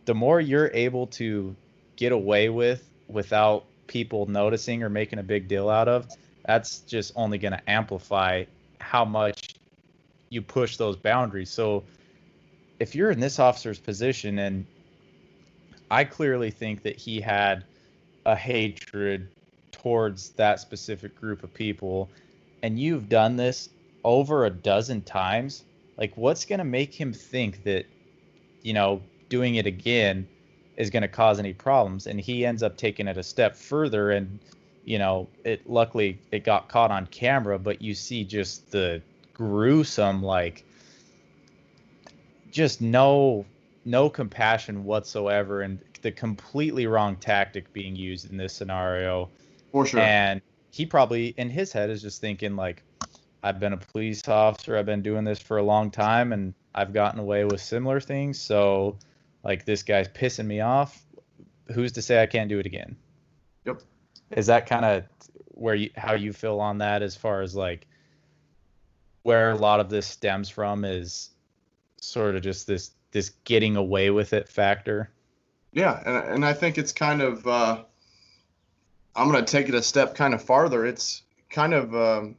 Speaker 2: the more you're able to get away with without people noticing or making a big deal out of, that's just only going to amplify how much you push those boundaries. So if you're in this officer's position and I clearly think that he had a hatred towards that specific group of people and you've done this over a dozen times, like what's going to make him think that you know, doing it again is going to cause any problems and he ends up taking it a step further and you know, it luckily it got caught on camera, but you see just the gruesome like just no no compassion whatsoever and the completely wrong tactic being used in this scenario.
Speaker 3: For sure.
Speaker 2: And he probably in his head is just thinking like I've been a police officer, I've been doing this for a long time and I've gotten away with similar things, so like this guy's pissing me off. Who's to say I can't do it again?
Speaker 3: Yep.
Speaker 2: Is that kind of where you how you feel on that as far as like where a lot of this stems from is sort of just this this getting away with it factor.
Speaker 3: Yeah, and and I think it's kind of uh, I'm going to take it a step kind of farther. It's kind of um,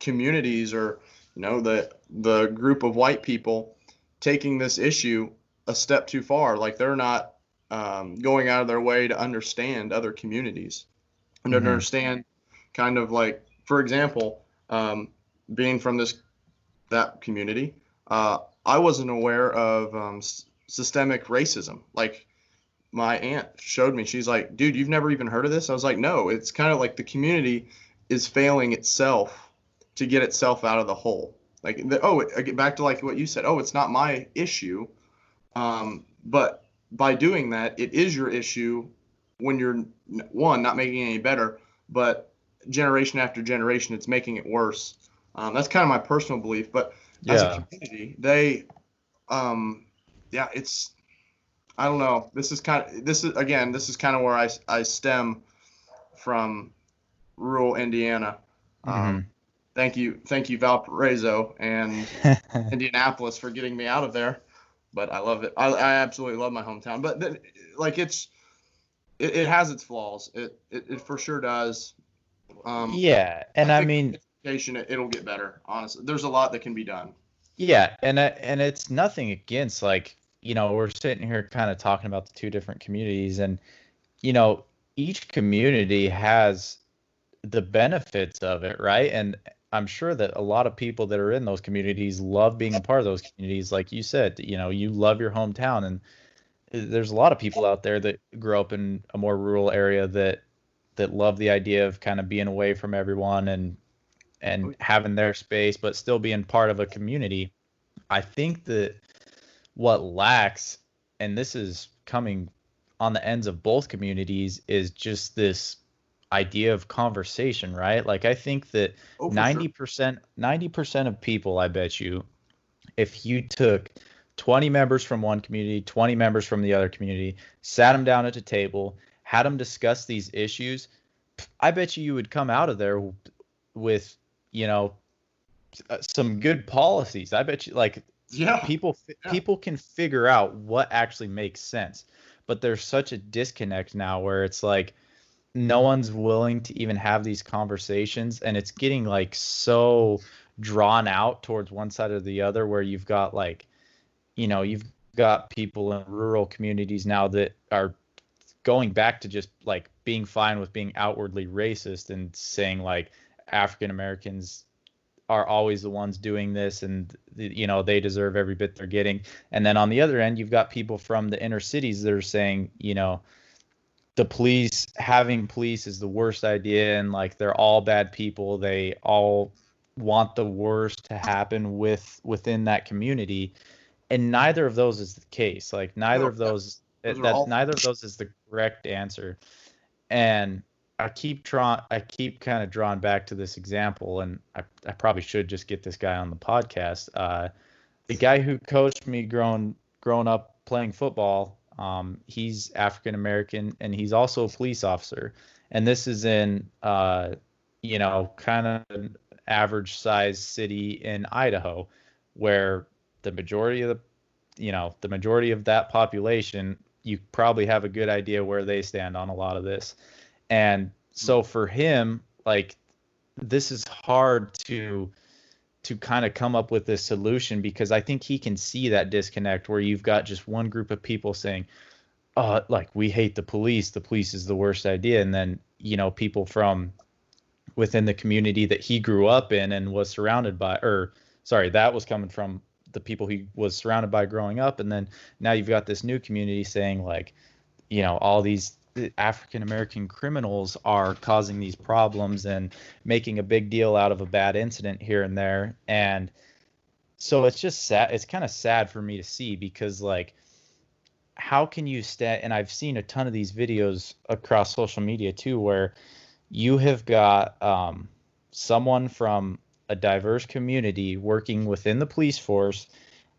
Speaker 3: communities or you know the the group of white people taking this issue a step too far. Like they're not um, going out of their way to understand other communities and
Speaker 2: Mhm.
Speaker 3: understand kind of like, for example, um, being from this that community, uh, I wasn't aware of um, s- systemic racism. Like my aunt showed me, she's like, "Dude, you've never even heard of this?" I was like, "No." It's kind of like the community is failing itself to get itself out of the hole. Like, the, oh, get back to like what you said. Oh, it's not my issue. Um, but by doing that, it is your issue when you're one not making it any better, but generation after generation, it's making it worse. Um, that's kind of my personal belief. But as a community, they, um, yeah, it's, I don't know. This is kind of this is again, this is kind of where I I stem from rural Indiana. Um, thank you, thank you, Valparaiso and Indianapolis for getting me out of there. But I love it. I, I absolutely love my hometown. But then, like it's, it, it has its flaws. It, it it for sure does. Um,
Speaker 2: yeah, and I
Speaker 3: think
Speaker 2: mean,
Speaker 3: education, it, it'll get better. Honestly, there's a lot that can be done.
Speaker 2: Yeah, and uh, and it's nothing against like you know we're sitting here kind of talking about the two different communities, and you know each community has the benefits of it, right? And I'm sure that a lot of people that are in those communities love being a part of those communities. Like you said, you know, you love your hometown, and uh, there's a lot of people out there that grew up in a more rural area that that love the idea of kind of being away from everyone and and having their space but still being part of a community i think that what lacks and this is coming on the ends of both communities is just this idea of conversation right? Like i think that
Speaker 3: Oh,
Speaker 2: 90% 90% of people i bet you if you took 20 members from one community 20 members from the other community sat them down at a table had them discuss these issues i bet you you would come out of there with you know uh, some good policies. I bet you like
Speaker 3: Yeah.
Speaker 2: people
Speaker 3: Yeah.
Speaker 2: people can figure out what actually makes sense but there's such a disconnect now where it's like no one's willing to even have these conversations and it's getting like so drawn out towards one side or the other where you've got like you know you've got people in rural communities now that are going back to just like being fine with being outwardly racist and saying like African Americans are always the ones doing this and you know they deserve every bit they're getting. And then on the other end you've got people from the inner cities that are saying you know the police having police is the worst idea and like they're all bad people. They all want the worst to happen with within that community. And neither of those is the case. Like neither of those
Speaker 3: those
Speaker 2: that
Speaker 3: all-
Speaker 2: neither of those is the correct answer. And i keep trying i keep kind of drawing back to this example and I, I probably should just get this guy on the podcast uh the guy who coached me growing growing up playing football um, he's African American and he's also a police officer. And this is in, uh, you know, kind of an average size city in Idaho, where the majority of the, you know, the majority of that population, you probably have a good idea where they stand on a lot of this. And so for him, like, this is hard to to kind of come up with this solution because I think he can see that disconnect where you've got just one group of people saying, uh, like we hate the police, the police is the worst idea, and then you know people from within the community that he grew up in and was surrounded by, or sorry, that was coming from the people he was surrounded by growing up, and then now you've got this new community saying like, you know, all these African American criminals are causing these problems and making a big deal out of a bad incident here and there. And so it's just sad. It's kind of sad for me to see because, like, how can you stand? And I've seen a ton of these videos across social media too, where you have got um, someone from a diverse community working within the police force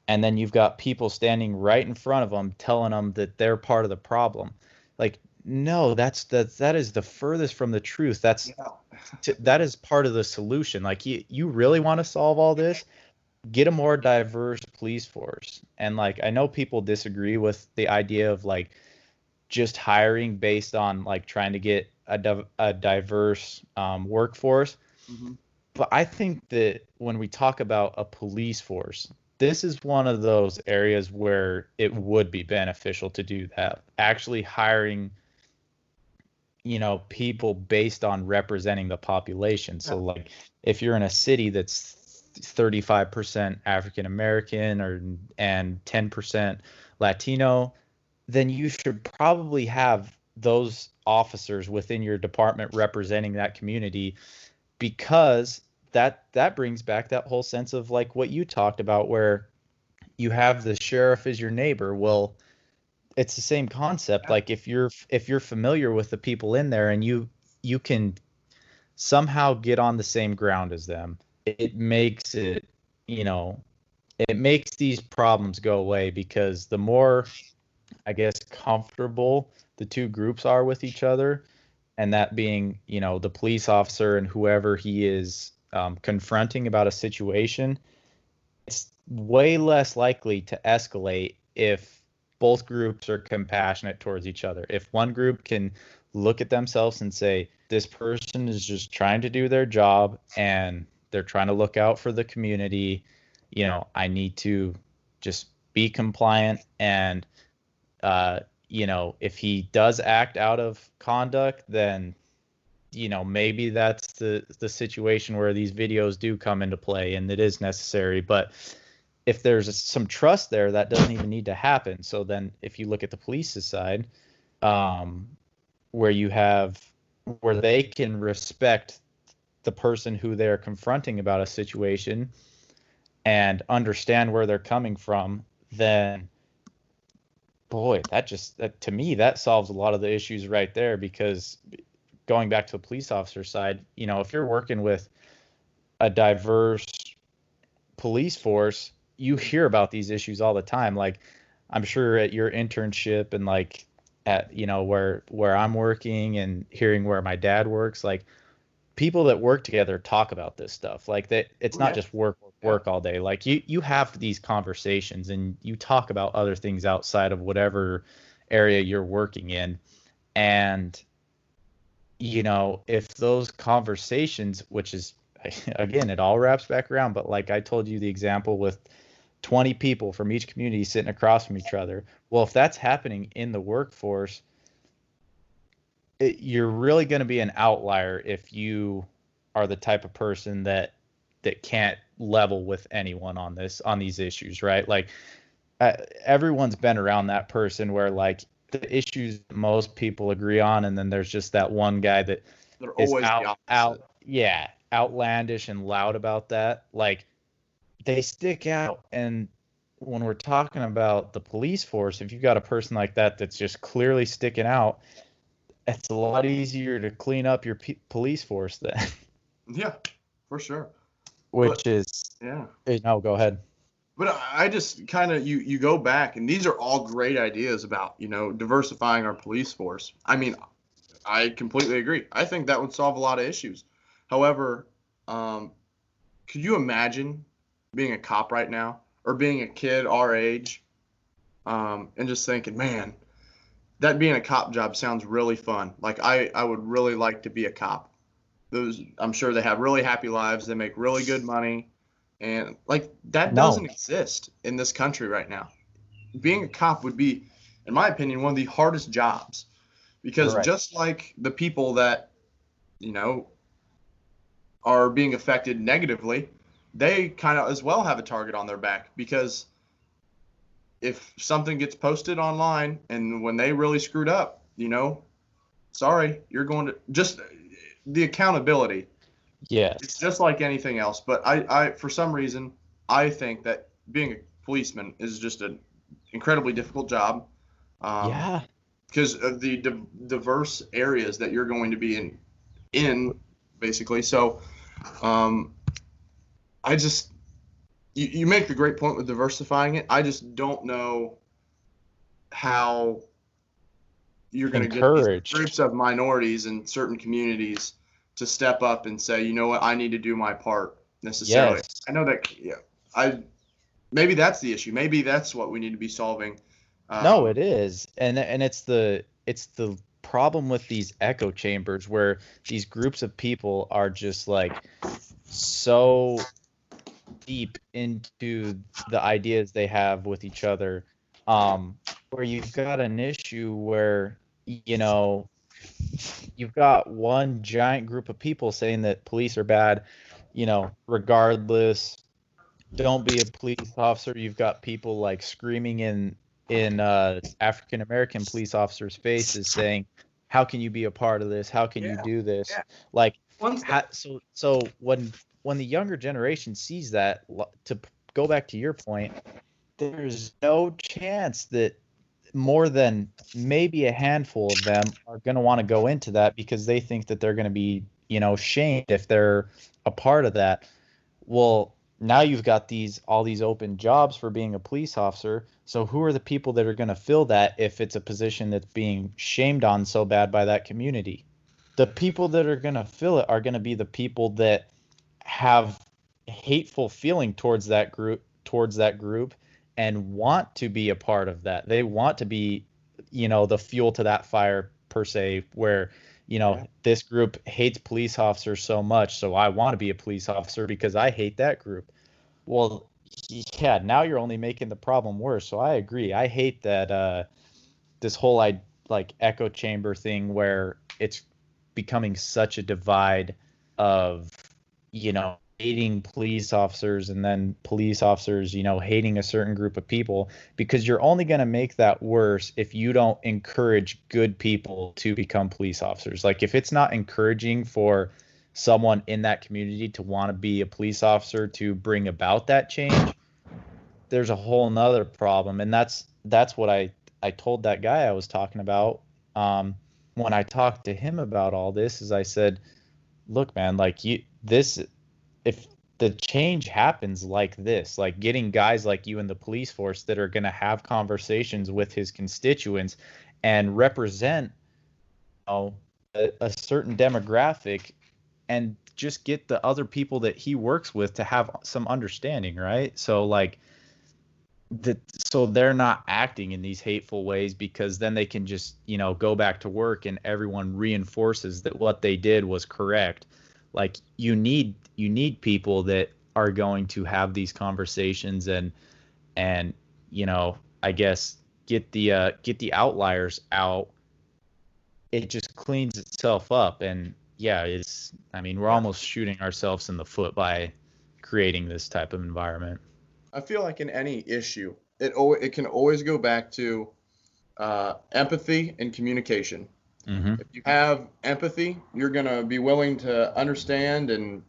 Speaker 2: and then you've got people standing right in front of them telling them that they're part of the problem like no that's that that is the furthest from the truth. That's yeah. that is part of the solution. Like you, you really want to solve all this? Get a more diverse police force. And like i know people disagree with the idea of like just hiring based on like trying to get a, a diverse um, workforce. Mm-hmm. but i think that when we talk about a police force this is one of those areas where it would be beneficial to do that. Actually hiring you know people based on representing the population. So like if you're in a city that's 35% african american or and 10% latino then you should probably have those officers within your department representing that community because that that brings back that whole sense of like what you talked about where you have the sheriff as your neighbor. Well it's the same concept like if you're if you're familiar with the people in there and you you can somehow get on the same ground as them it makes it you know it makes these problems go away because the more i guess comfortable the two groups are with each other and that being you know the police officer and whoever he is um, confronting about a situation it's way less likely to escalate if both groups are compassionate towards each other. If one group can look at themselves and say, this person is just trying to do their job and they're trying to look out for the community, you know, I need to just be compliant and uh, you know, if he does act out of conduct, then you know, maybe that's the the situation where these videos do come into play and it is necessary, but if there's some trust there, that doesn't even need to happen. So then, if you look at the police's side, um, where you have where they can respect the person who they're confronting about a situation and understand where they're coming from, then boy, that just that, to me that solves a lot of the issues right there. Because going back to the police officer side, you know, if you're working with a diverse police force you hear about these issues all the time. Like I'm sure at your internship and like at you know where where I'm working and hearing where my dad works, like people that work together talk about this stuff. Like that it's not just work work work all day. Like you you have these conversations and you talk about other things outside of whatever area you're working in. And you know, if those conversations, which is again, it all wraps back around, but like I told you the example with 20 people from each community sitting across from each other. Well, if that's happening in the workforce, it, you're really going to be an outlier if you are the type of person that that can't level with anyone on this on these issues, right? Like uh, everyone's been around that person where like the issues most people agree on, and then there's just that one guy that
Speaker 3: They're is out,
Speaker 2: out, yeah, outlandish and loud about that. Like they stick out and when we're talking about the police force if you've got a person like that that's just clearly sticking out it's a lot easier to clean up your p- police force then.
Speaker 3: Yeah for sure.
Speaker 2: Which but, is yeah. no go ahead.
Speaker 3: But i just kind of you you go back and these are all great ideas about you know diversifying our police force. I mean i completely agree. I think that would solve a lot of issues. However um, could you imagine being a cop right now or being a kid our age um, and just thinking, man, that being a cop job sounds really fun. Like I, I would really like to be a cop. those I'm sure they have really happy lives. They make really good money, and like that
Speaker 2: No.
Speaker 3: doesn't exist in this country right now. Being a cop would be, in my opinion, one of the hardest jobs, because
Speaker 2: Correct.
Speaker 3: just like the people that, you know, are being affected negatively, they kind of as well have a target on their back because if something gets posted online and when they really screwed up, you know, sorry, you're going to just the accountability.
Speaker 2: Yeah.
Speaker 3: It's just like anything else. But I, I for some reason, I think that being a policeman is just an incredibly difficult job. Um,
Speaker 2: yeah.
Speaker 3: because of the di- diverse areas that you're going to be in in basically so um i just you, you make the great point with diversifying it. I just don't know how you're going to get groups of minorities in certain communities to step up and say you know what? I need to do my part necessarily.
Speaker 2: Yes.
Speaker 3: i know that yeah i maybe that's the issue. Maybe that's what we need to be solving
Speaker 2: no,
Speaker 3: Um,
Speaker 2: it is, and and it's the it's the problem with these echo chambers where these groups of people are just like so deep into the ideas they have with each other um where you've got an issue where you know you've got one giant group of people saying that police are bad you know regardless don't be a police officer. You've got people like screaming in in uh african american police officers faces saying how can you be a part of this? How can you do this?
Speaker 3: Yeah.
Speaker 2: like So so when when the younger generation sees that to go back to your point there's no chance that more than maybe a handful of them are going to want to go into that because they think that they're going to be you know shamed if they're a part of that. Well now you've got these all these open jobs for being a police officer. So who are the people that are going to fill that if it's a position that's being shamed on so bad by that community the people that are going to fill it are going to be the people that have hateful feeling towards that group towards that group and want to be a part of that. They want to be you know the fuel to that fire per se where you know
Speaker 3: Yeah.
Speaker 2: this group hates police officers so much so i want to be a police officer because i hate that group. Well yeah now you're only making the problem worse so i agree. I hate that uh this whole i like echo chamber thing where it's becoming such a divide of you know hating police officers and then police officers you know hating a certain group of people because you're only going to make that worse if you don't encourage good people to become police officers. Like if it's not encouraging for someone in that community to want to be a police officer to bring about that change there's a whole nother problem. And that's that's what i i told that guy i was talking about um when i talked to him about all this is i said look man like you this if the change happens like this like getting guys like you in the police force that are going to have conversations with his constituents and represent you know, a, a certain demographic and just get the other people that he works with to have some understanding right? So like that so they're not acting in these hateful ways because then they can just you know go back to work and everyone reinforces that what they did was correct. Like you need you need people that are going to have these conversations and and you know i guess get the uh get the outliers out. It just cleans itself up and yeah it's i mean we're almost shooting ourselves in the foot by creating this type of environment
Speaker 3: I feel like in any issue, it it can always go back to uh, empathy and communication.
Speaker 2: mm-hmm.
Speaker 3: If you have empathy, you're gonna be willing to understand and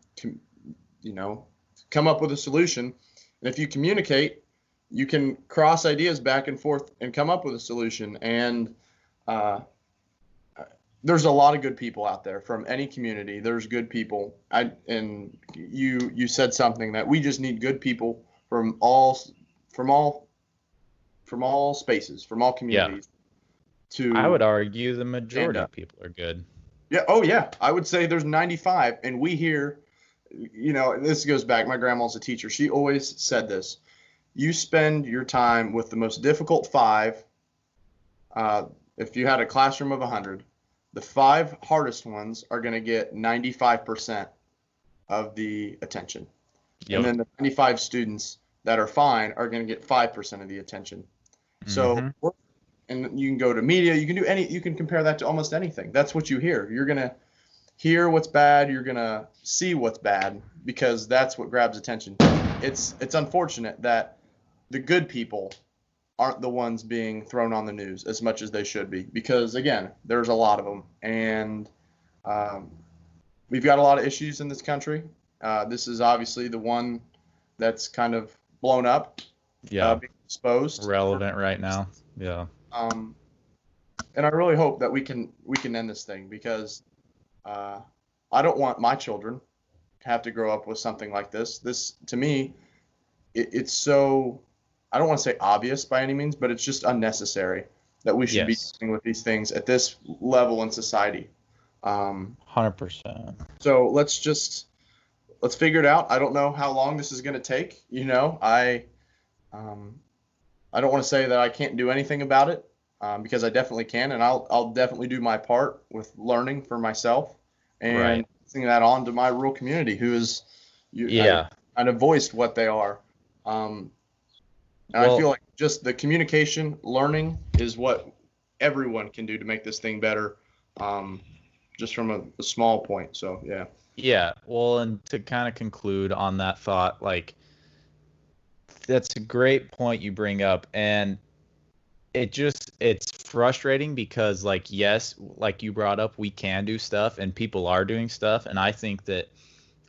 Speaker 3: you know come up with a solution. And if you communicate, you can cross ideas back and forth and come up with a solution. And uh, there's a lot of good people out there from any community. There's good people. I and you you said something that we just need good people from all from all from all spaces, from all communities. Yeah. To
Speaker 2: i would argue the majority of people are good
Speaker 3: yeah. Oh, yeah. I would say there's 95, and we here, you know, this goes back. My grandma's a teacher. She always said this: you spend your time with the most difficult five. Uh, if you had a classroom of 100, the five hardest ones are going to get 95% of the attention.
Speaker 2: Yep.
Speaker 3: And then the 95 students that are fine are going to get 5% of the attention. So,
Speaker 2: Mhm.
Speaker 3: we're- and you can go to media, you can do any, you can compare that to almost anything. That's what you hear. You're going to hear what's bad, you're going to see what's bad because that's what grabs attention. It's it's unfortunate that the good people aren't the ones being thrown on the news as much as they should be because again, there's a lot of them and um, we've got a lot of issues in this country. Uh, this is obviously the one that's kind of blown up,
Speaker 2: yeah,
Speaker 3: uh, being exposed.
Speaker 2: relevant right now. Yeah.
Speaker 3: Um, and I really hope that we can we can end this thing because uh, I don't want my children to have to grow up with something like this. This to me, it, it's so I don't want to say obvious by any means, but it's just unnecessary that we should
Speaker 2: Yes.
Speaker 3: be dealing with these things at this level in society. Um,
Speaker 2: Hundred percent.
Speaker 3: so let's just let's figure it out. I don't know how long this is going to take. You know, I um, I don't want to say that I can't do anything about it um, because I definitely can, and I'll I'll definitely do my part with learning for myself and
Speaker 2: Right.
Speaker 3: passing that on to my rural community who is you,
Speaker 2: Yeah.
Speaker 3: kind of voiced what they are. Um, and
Speaker 2: Well-
Speaker 3: I feel like just the communication, learning is what everyone can do to make this thing better. Um, just from a, a small point. So yeah.
Speaker 2: Yeah, well, and to kind of conclude on that thought, like that's a great point you bring up, and it just it's frustrating because like yes, like you brought up, we can do stuff and people are doing stuff, and I think that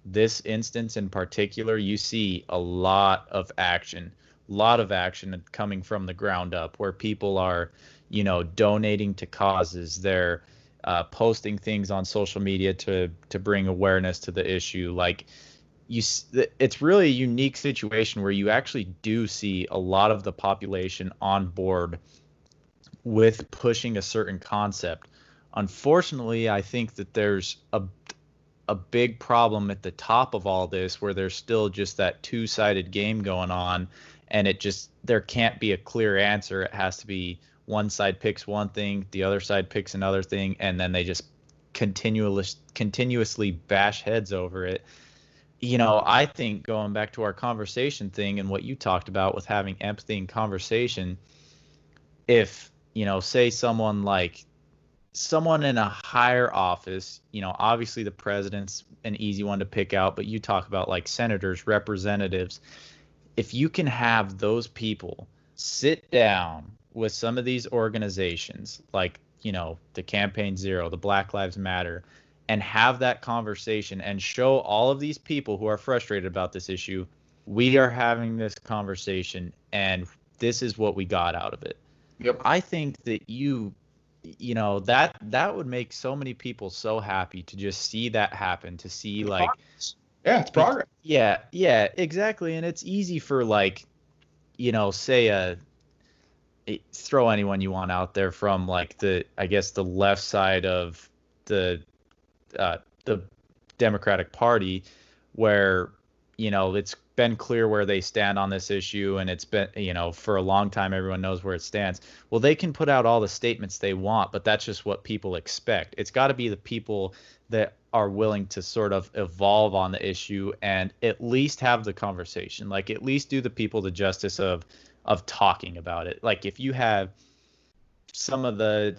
Speaker 2: this instance in particular, you see a lot of action, a lot of action coming from the ground up, where people are, you know, donating to causes, they're uh, posting things on social media to to bring awareness to the issue. Like you it's really a unique situation where you actually do see a lot of the population on board with pushing a certain concept. Unfortunately i think that there's a a big problem at the top of all this where there's still just that two-sided game going on and it just there can't be a clear answer. It has to be one side picks one thing, the other side picks another thing, and then they just continuous continuously bash heads over it. You know, I think going back to our conversation thing and what you talked about with having empathy and conversation, if, you know, say someone like someone in a higher office, you know, obviously the president's an easy one to pick out, but you talk about like senators, representatives. If you can have those people sit down with some of these organizations like you know the campaign zero the black lives matter and have that conversation and show all of these people who are frustrated about this issue we are having this conversation and this is what we got out of it
Speaker 3: Yep.
Speaker 2: i think that you you know that that would make so many people so happy to just see that happen to see like
Speaker 3: Yeah, it's progress.
Speaker 2: yeah, yeah, exactly. And it's easy for like, you know, say a throw anyone you want out there from like the I guess the left side of the uh, the Democratic Party, where you know it's been clear where they stand on this issue, and it's been you know for a long time everyone knows where it stands. Well, they can put out all the statements they want, but that's just what people expect. It's got to be the people that are willing to sort of evolve on the issue and at least have the conversation like at least do the people the justice of of talking about it. Like if you have some of the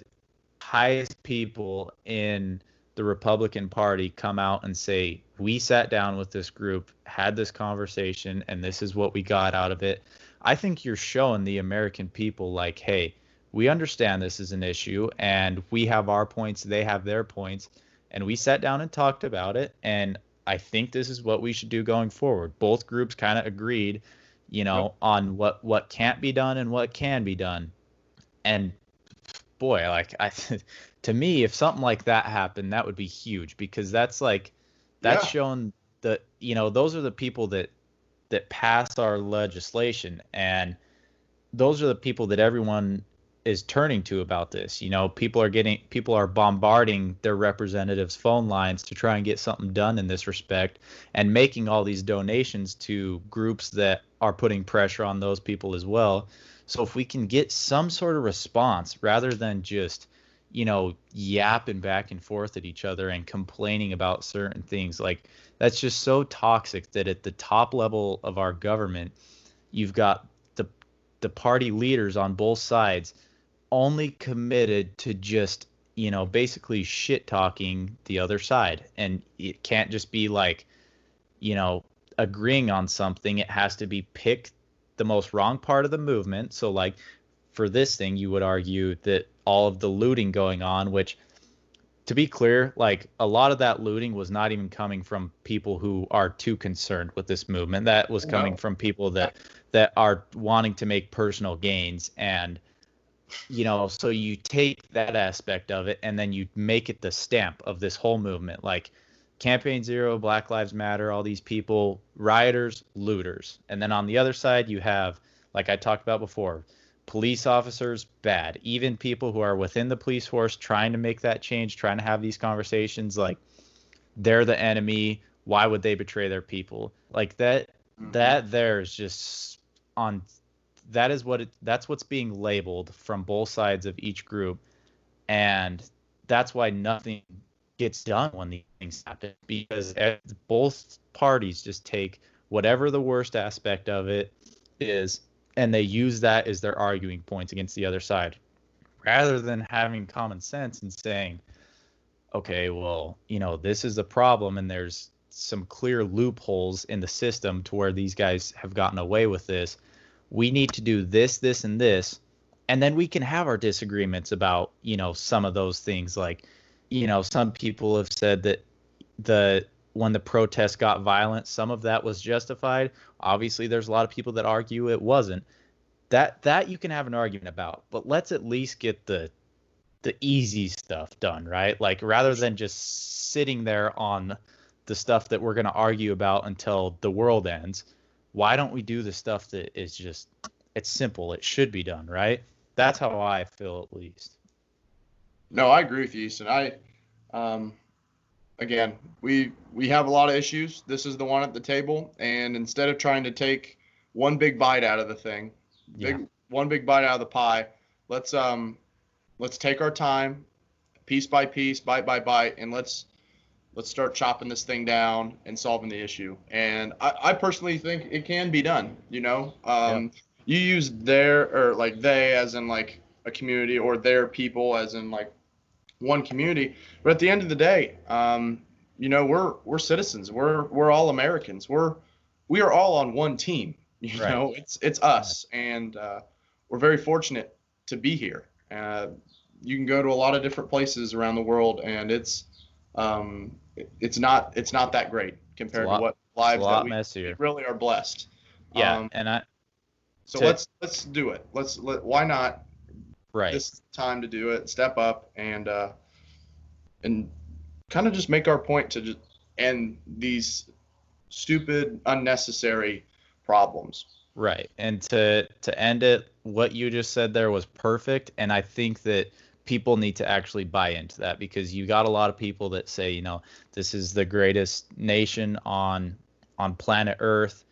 Speaker 2: highest people in the Republican Party come out and say we sat down with this group had this conversation and this is what we got out of it i think you're showing the american people like hey we understand this is an issue and we have our points they have their points and we sat down and talked about it and i think this is what we should do going forward. Both groups kind of agreed you know
Speaker 3: Yep.
Speaker 2: on what what can't be done and what can be done and boy like i to me if something like that happened that would be huge because that's like that's
Speaker 3: Yeah.
Speaker 2: showing the you know those are the people that that pass our legislation and those are the people that everyone is turning to about this. You know, people are getting people are bombarding their representatives' phone lines to try and get something done in this respect and making all these donations to groups that are putting pressure on those people as well. So if we can get some sort of response rather than just, you know, yapping back and forth at each other and complaining about certain things. Like that's just so toxic that at the top level of our government, you've got the the party leaders on both sides only committed to just, you know, basically shit talking the other side. And it can't just be like, you know, agreeing on something. It has to be pick the most wrong part of the movement. So like for this thing, you would argue that all of the looting going on, which to be clear, like a lot of that looting was not even coming from people who are too concerned with this movement. That was coming no. from people that that are wanting to make personal gains and you know, so you take that aspect of it and then you make it the stamp of this whole movement. Like Campaign Zero, Black Lives Matter, all these people, rioters, looters. And then on the other side, you have, like I talked about before, police officers bad even people who are within the police force trying to make that change trying to have these conversations like they're the enemy why would they betray their people like that mm-hmm. that there is just on that is what it that's what's being labeled from both sides of each group. And that's why nothing gets done when these things happen because both parties just take whatever the worst aspect of it is and they use that as their arguing points against the other side rather than having common sense and saying okay well you know this is the problem and there's some clear loopholes in the system to where these guys have gotten away with this we need to do this this and this and then we can have our disagreements about you know some of those things like you know some people have said that the when the protests got violent, some of that was justified. Obviously, there's a lot of people that argue it wasn't. That that you can have an argument about, but let's at least get the the easy stuff done, right? Like rather than just sitting there on the stuff that we're going to argue about until the world ends, why don't we do the stuff that is just it's simple, it should be done, right? That's how I feel at least.
Speaker 3: No, I agree with you, Easton. I um again, we we have a lot of issues. This is the one at the table, and instead of trying to take one big bite out of the thing, big yeah. one big bite out of the pie, let's um let's take our time, piece by piece, bite by bite, and let's let's start chopping this thing down and solving the issue. And I, I personally think it can be done. You know, um, yeah. you use their or like they as in like a community or their people as in like one community. But at the end of the day, um, you know, we're we're citizens. We're we're all Americans. We're we are all on one team. You right. know, it's it's us, and uh, we're very fortunate to be here. Uh, you can go to a lot of different places around the world, and it's um, it's not it's not that great compared lot, to what lives that we messier. really are blessed.
Speaker 2: Yeah, um, and I.
Speaker 3: So to, let's let's do it. Let's let why not
Speaker 2: right
Speaker 3: this time to do it step up and uh and kind of just make our point to just end these stupid unnecessary problems
Speaker 2: right and to to end it what you just said there was perfect and i think that people need to actually buy into that because you got a lot of people that say you know this is the greatest nation on on planet earth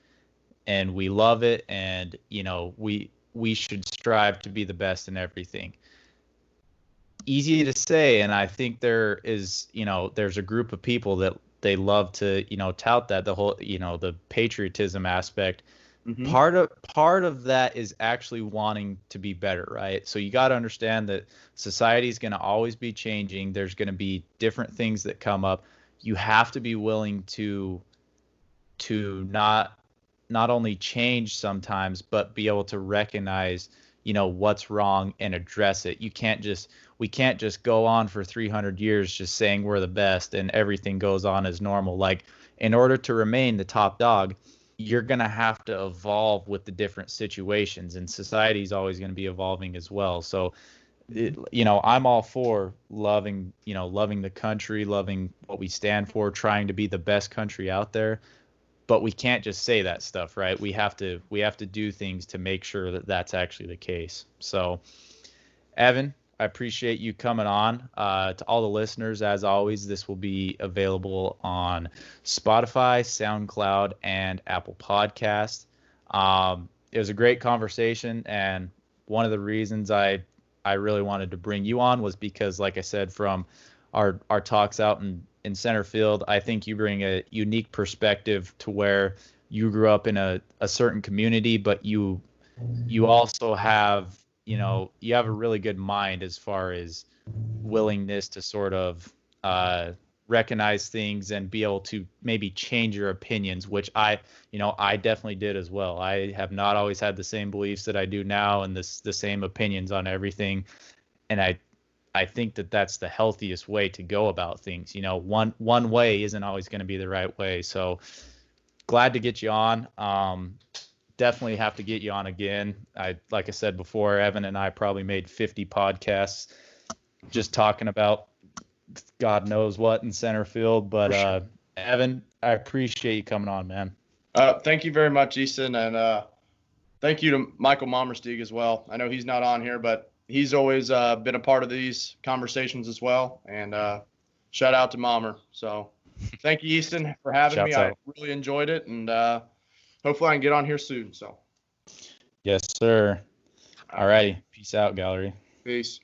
Speaker 2: and we love it and you know we we should strive to be the best in everything. Easy to say, and I think there is, you know, there's a group of people that they love to, you know, tout that the whole, you know, the patriotism aspect. Mm-hmm. Part of part of that is actually wanting to be better, right? So you got to understand that society is going to always be changing. There's going to be different things that come up. You have to be willing to to not not only change sometimes, but be able to recognize, you know, what's wrong and address it. You can't just we can't just go on for 300 years just saying we're the best and everything goes on as normal. Like in order to remain the top dog, you're going to have to evolve with the different situations and society is always going to be evolving as well. So it, you know, I'm all for loving, you know, loving the country, loving what we stand for, trying to be the best country out there. But we can't just say that stuff right? We have to we have to do things to make sure that that's actually the case. So evan i appreciate you coming on. Uh, to all the listeners as always this will be available on spotify soundcloud and apple podcast um, it was a great conversation and one of the reasons i I really wanted to bring you on was because, like I said, from our our talks out in in center field, I think you bring a unique perspective to where you grew up in a, a certain community, but you you also have you know you have a really good mind as far as willingness to sort of uh, recognize things and be able to maybe change your opinions which i you know i definitely did as well. I have not always had the same beliefs that i do now and this the same opinions on everything. And i i think that that's the healthiest way to go about things you know one one way isn't always going to be the right way. So glad to get you on. Um definitely have to get you on again i like i said before evan and i probably made 50 podcasts just talking about God knows what in center field. But sure. uh, Evan, I appreciate you coming on, man.
Speaker 3: Uh, thank you very much, Easton, and uh, thank you to Michael Mommerstieg as well. I know he's not on here, but he's always uh, been a part of these conversations as well. And uh, shout out to Mommer. So thank you, Easton, for having Shouts me. Out. I really enjoyed it, and uh, hopefully I can get on here soon. So.
Speaker 2: Yes, sir. All righty. Peace out, gallery.
Speaker 3: Peace.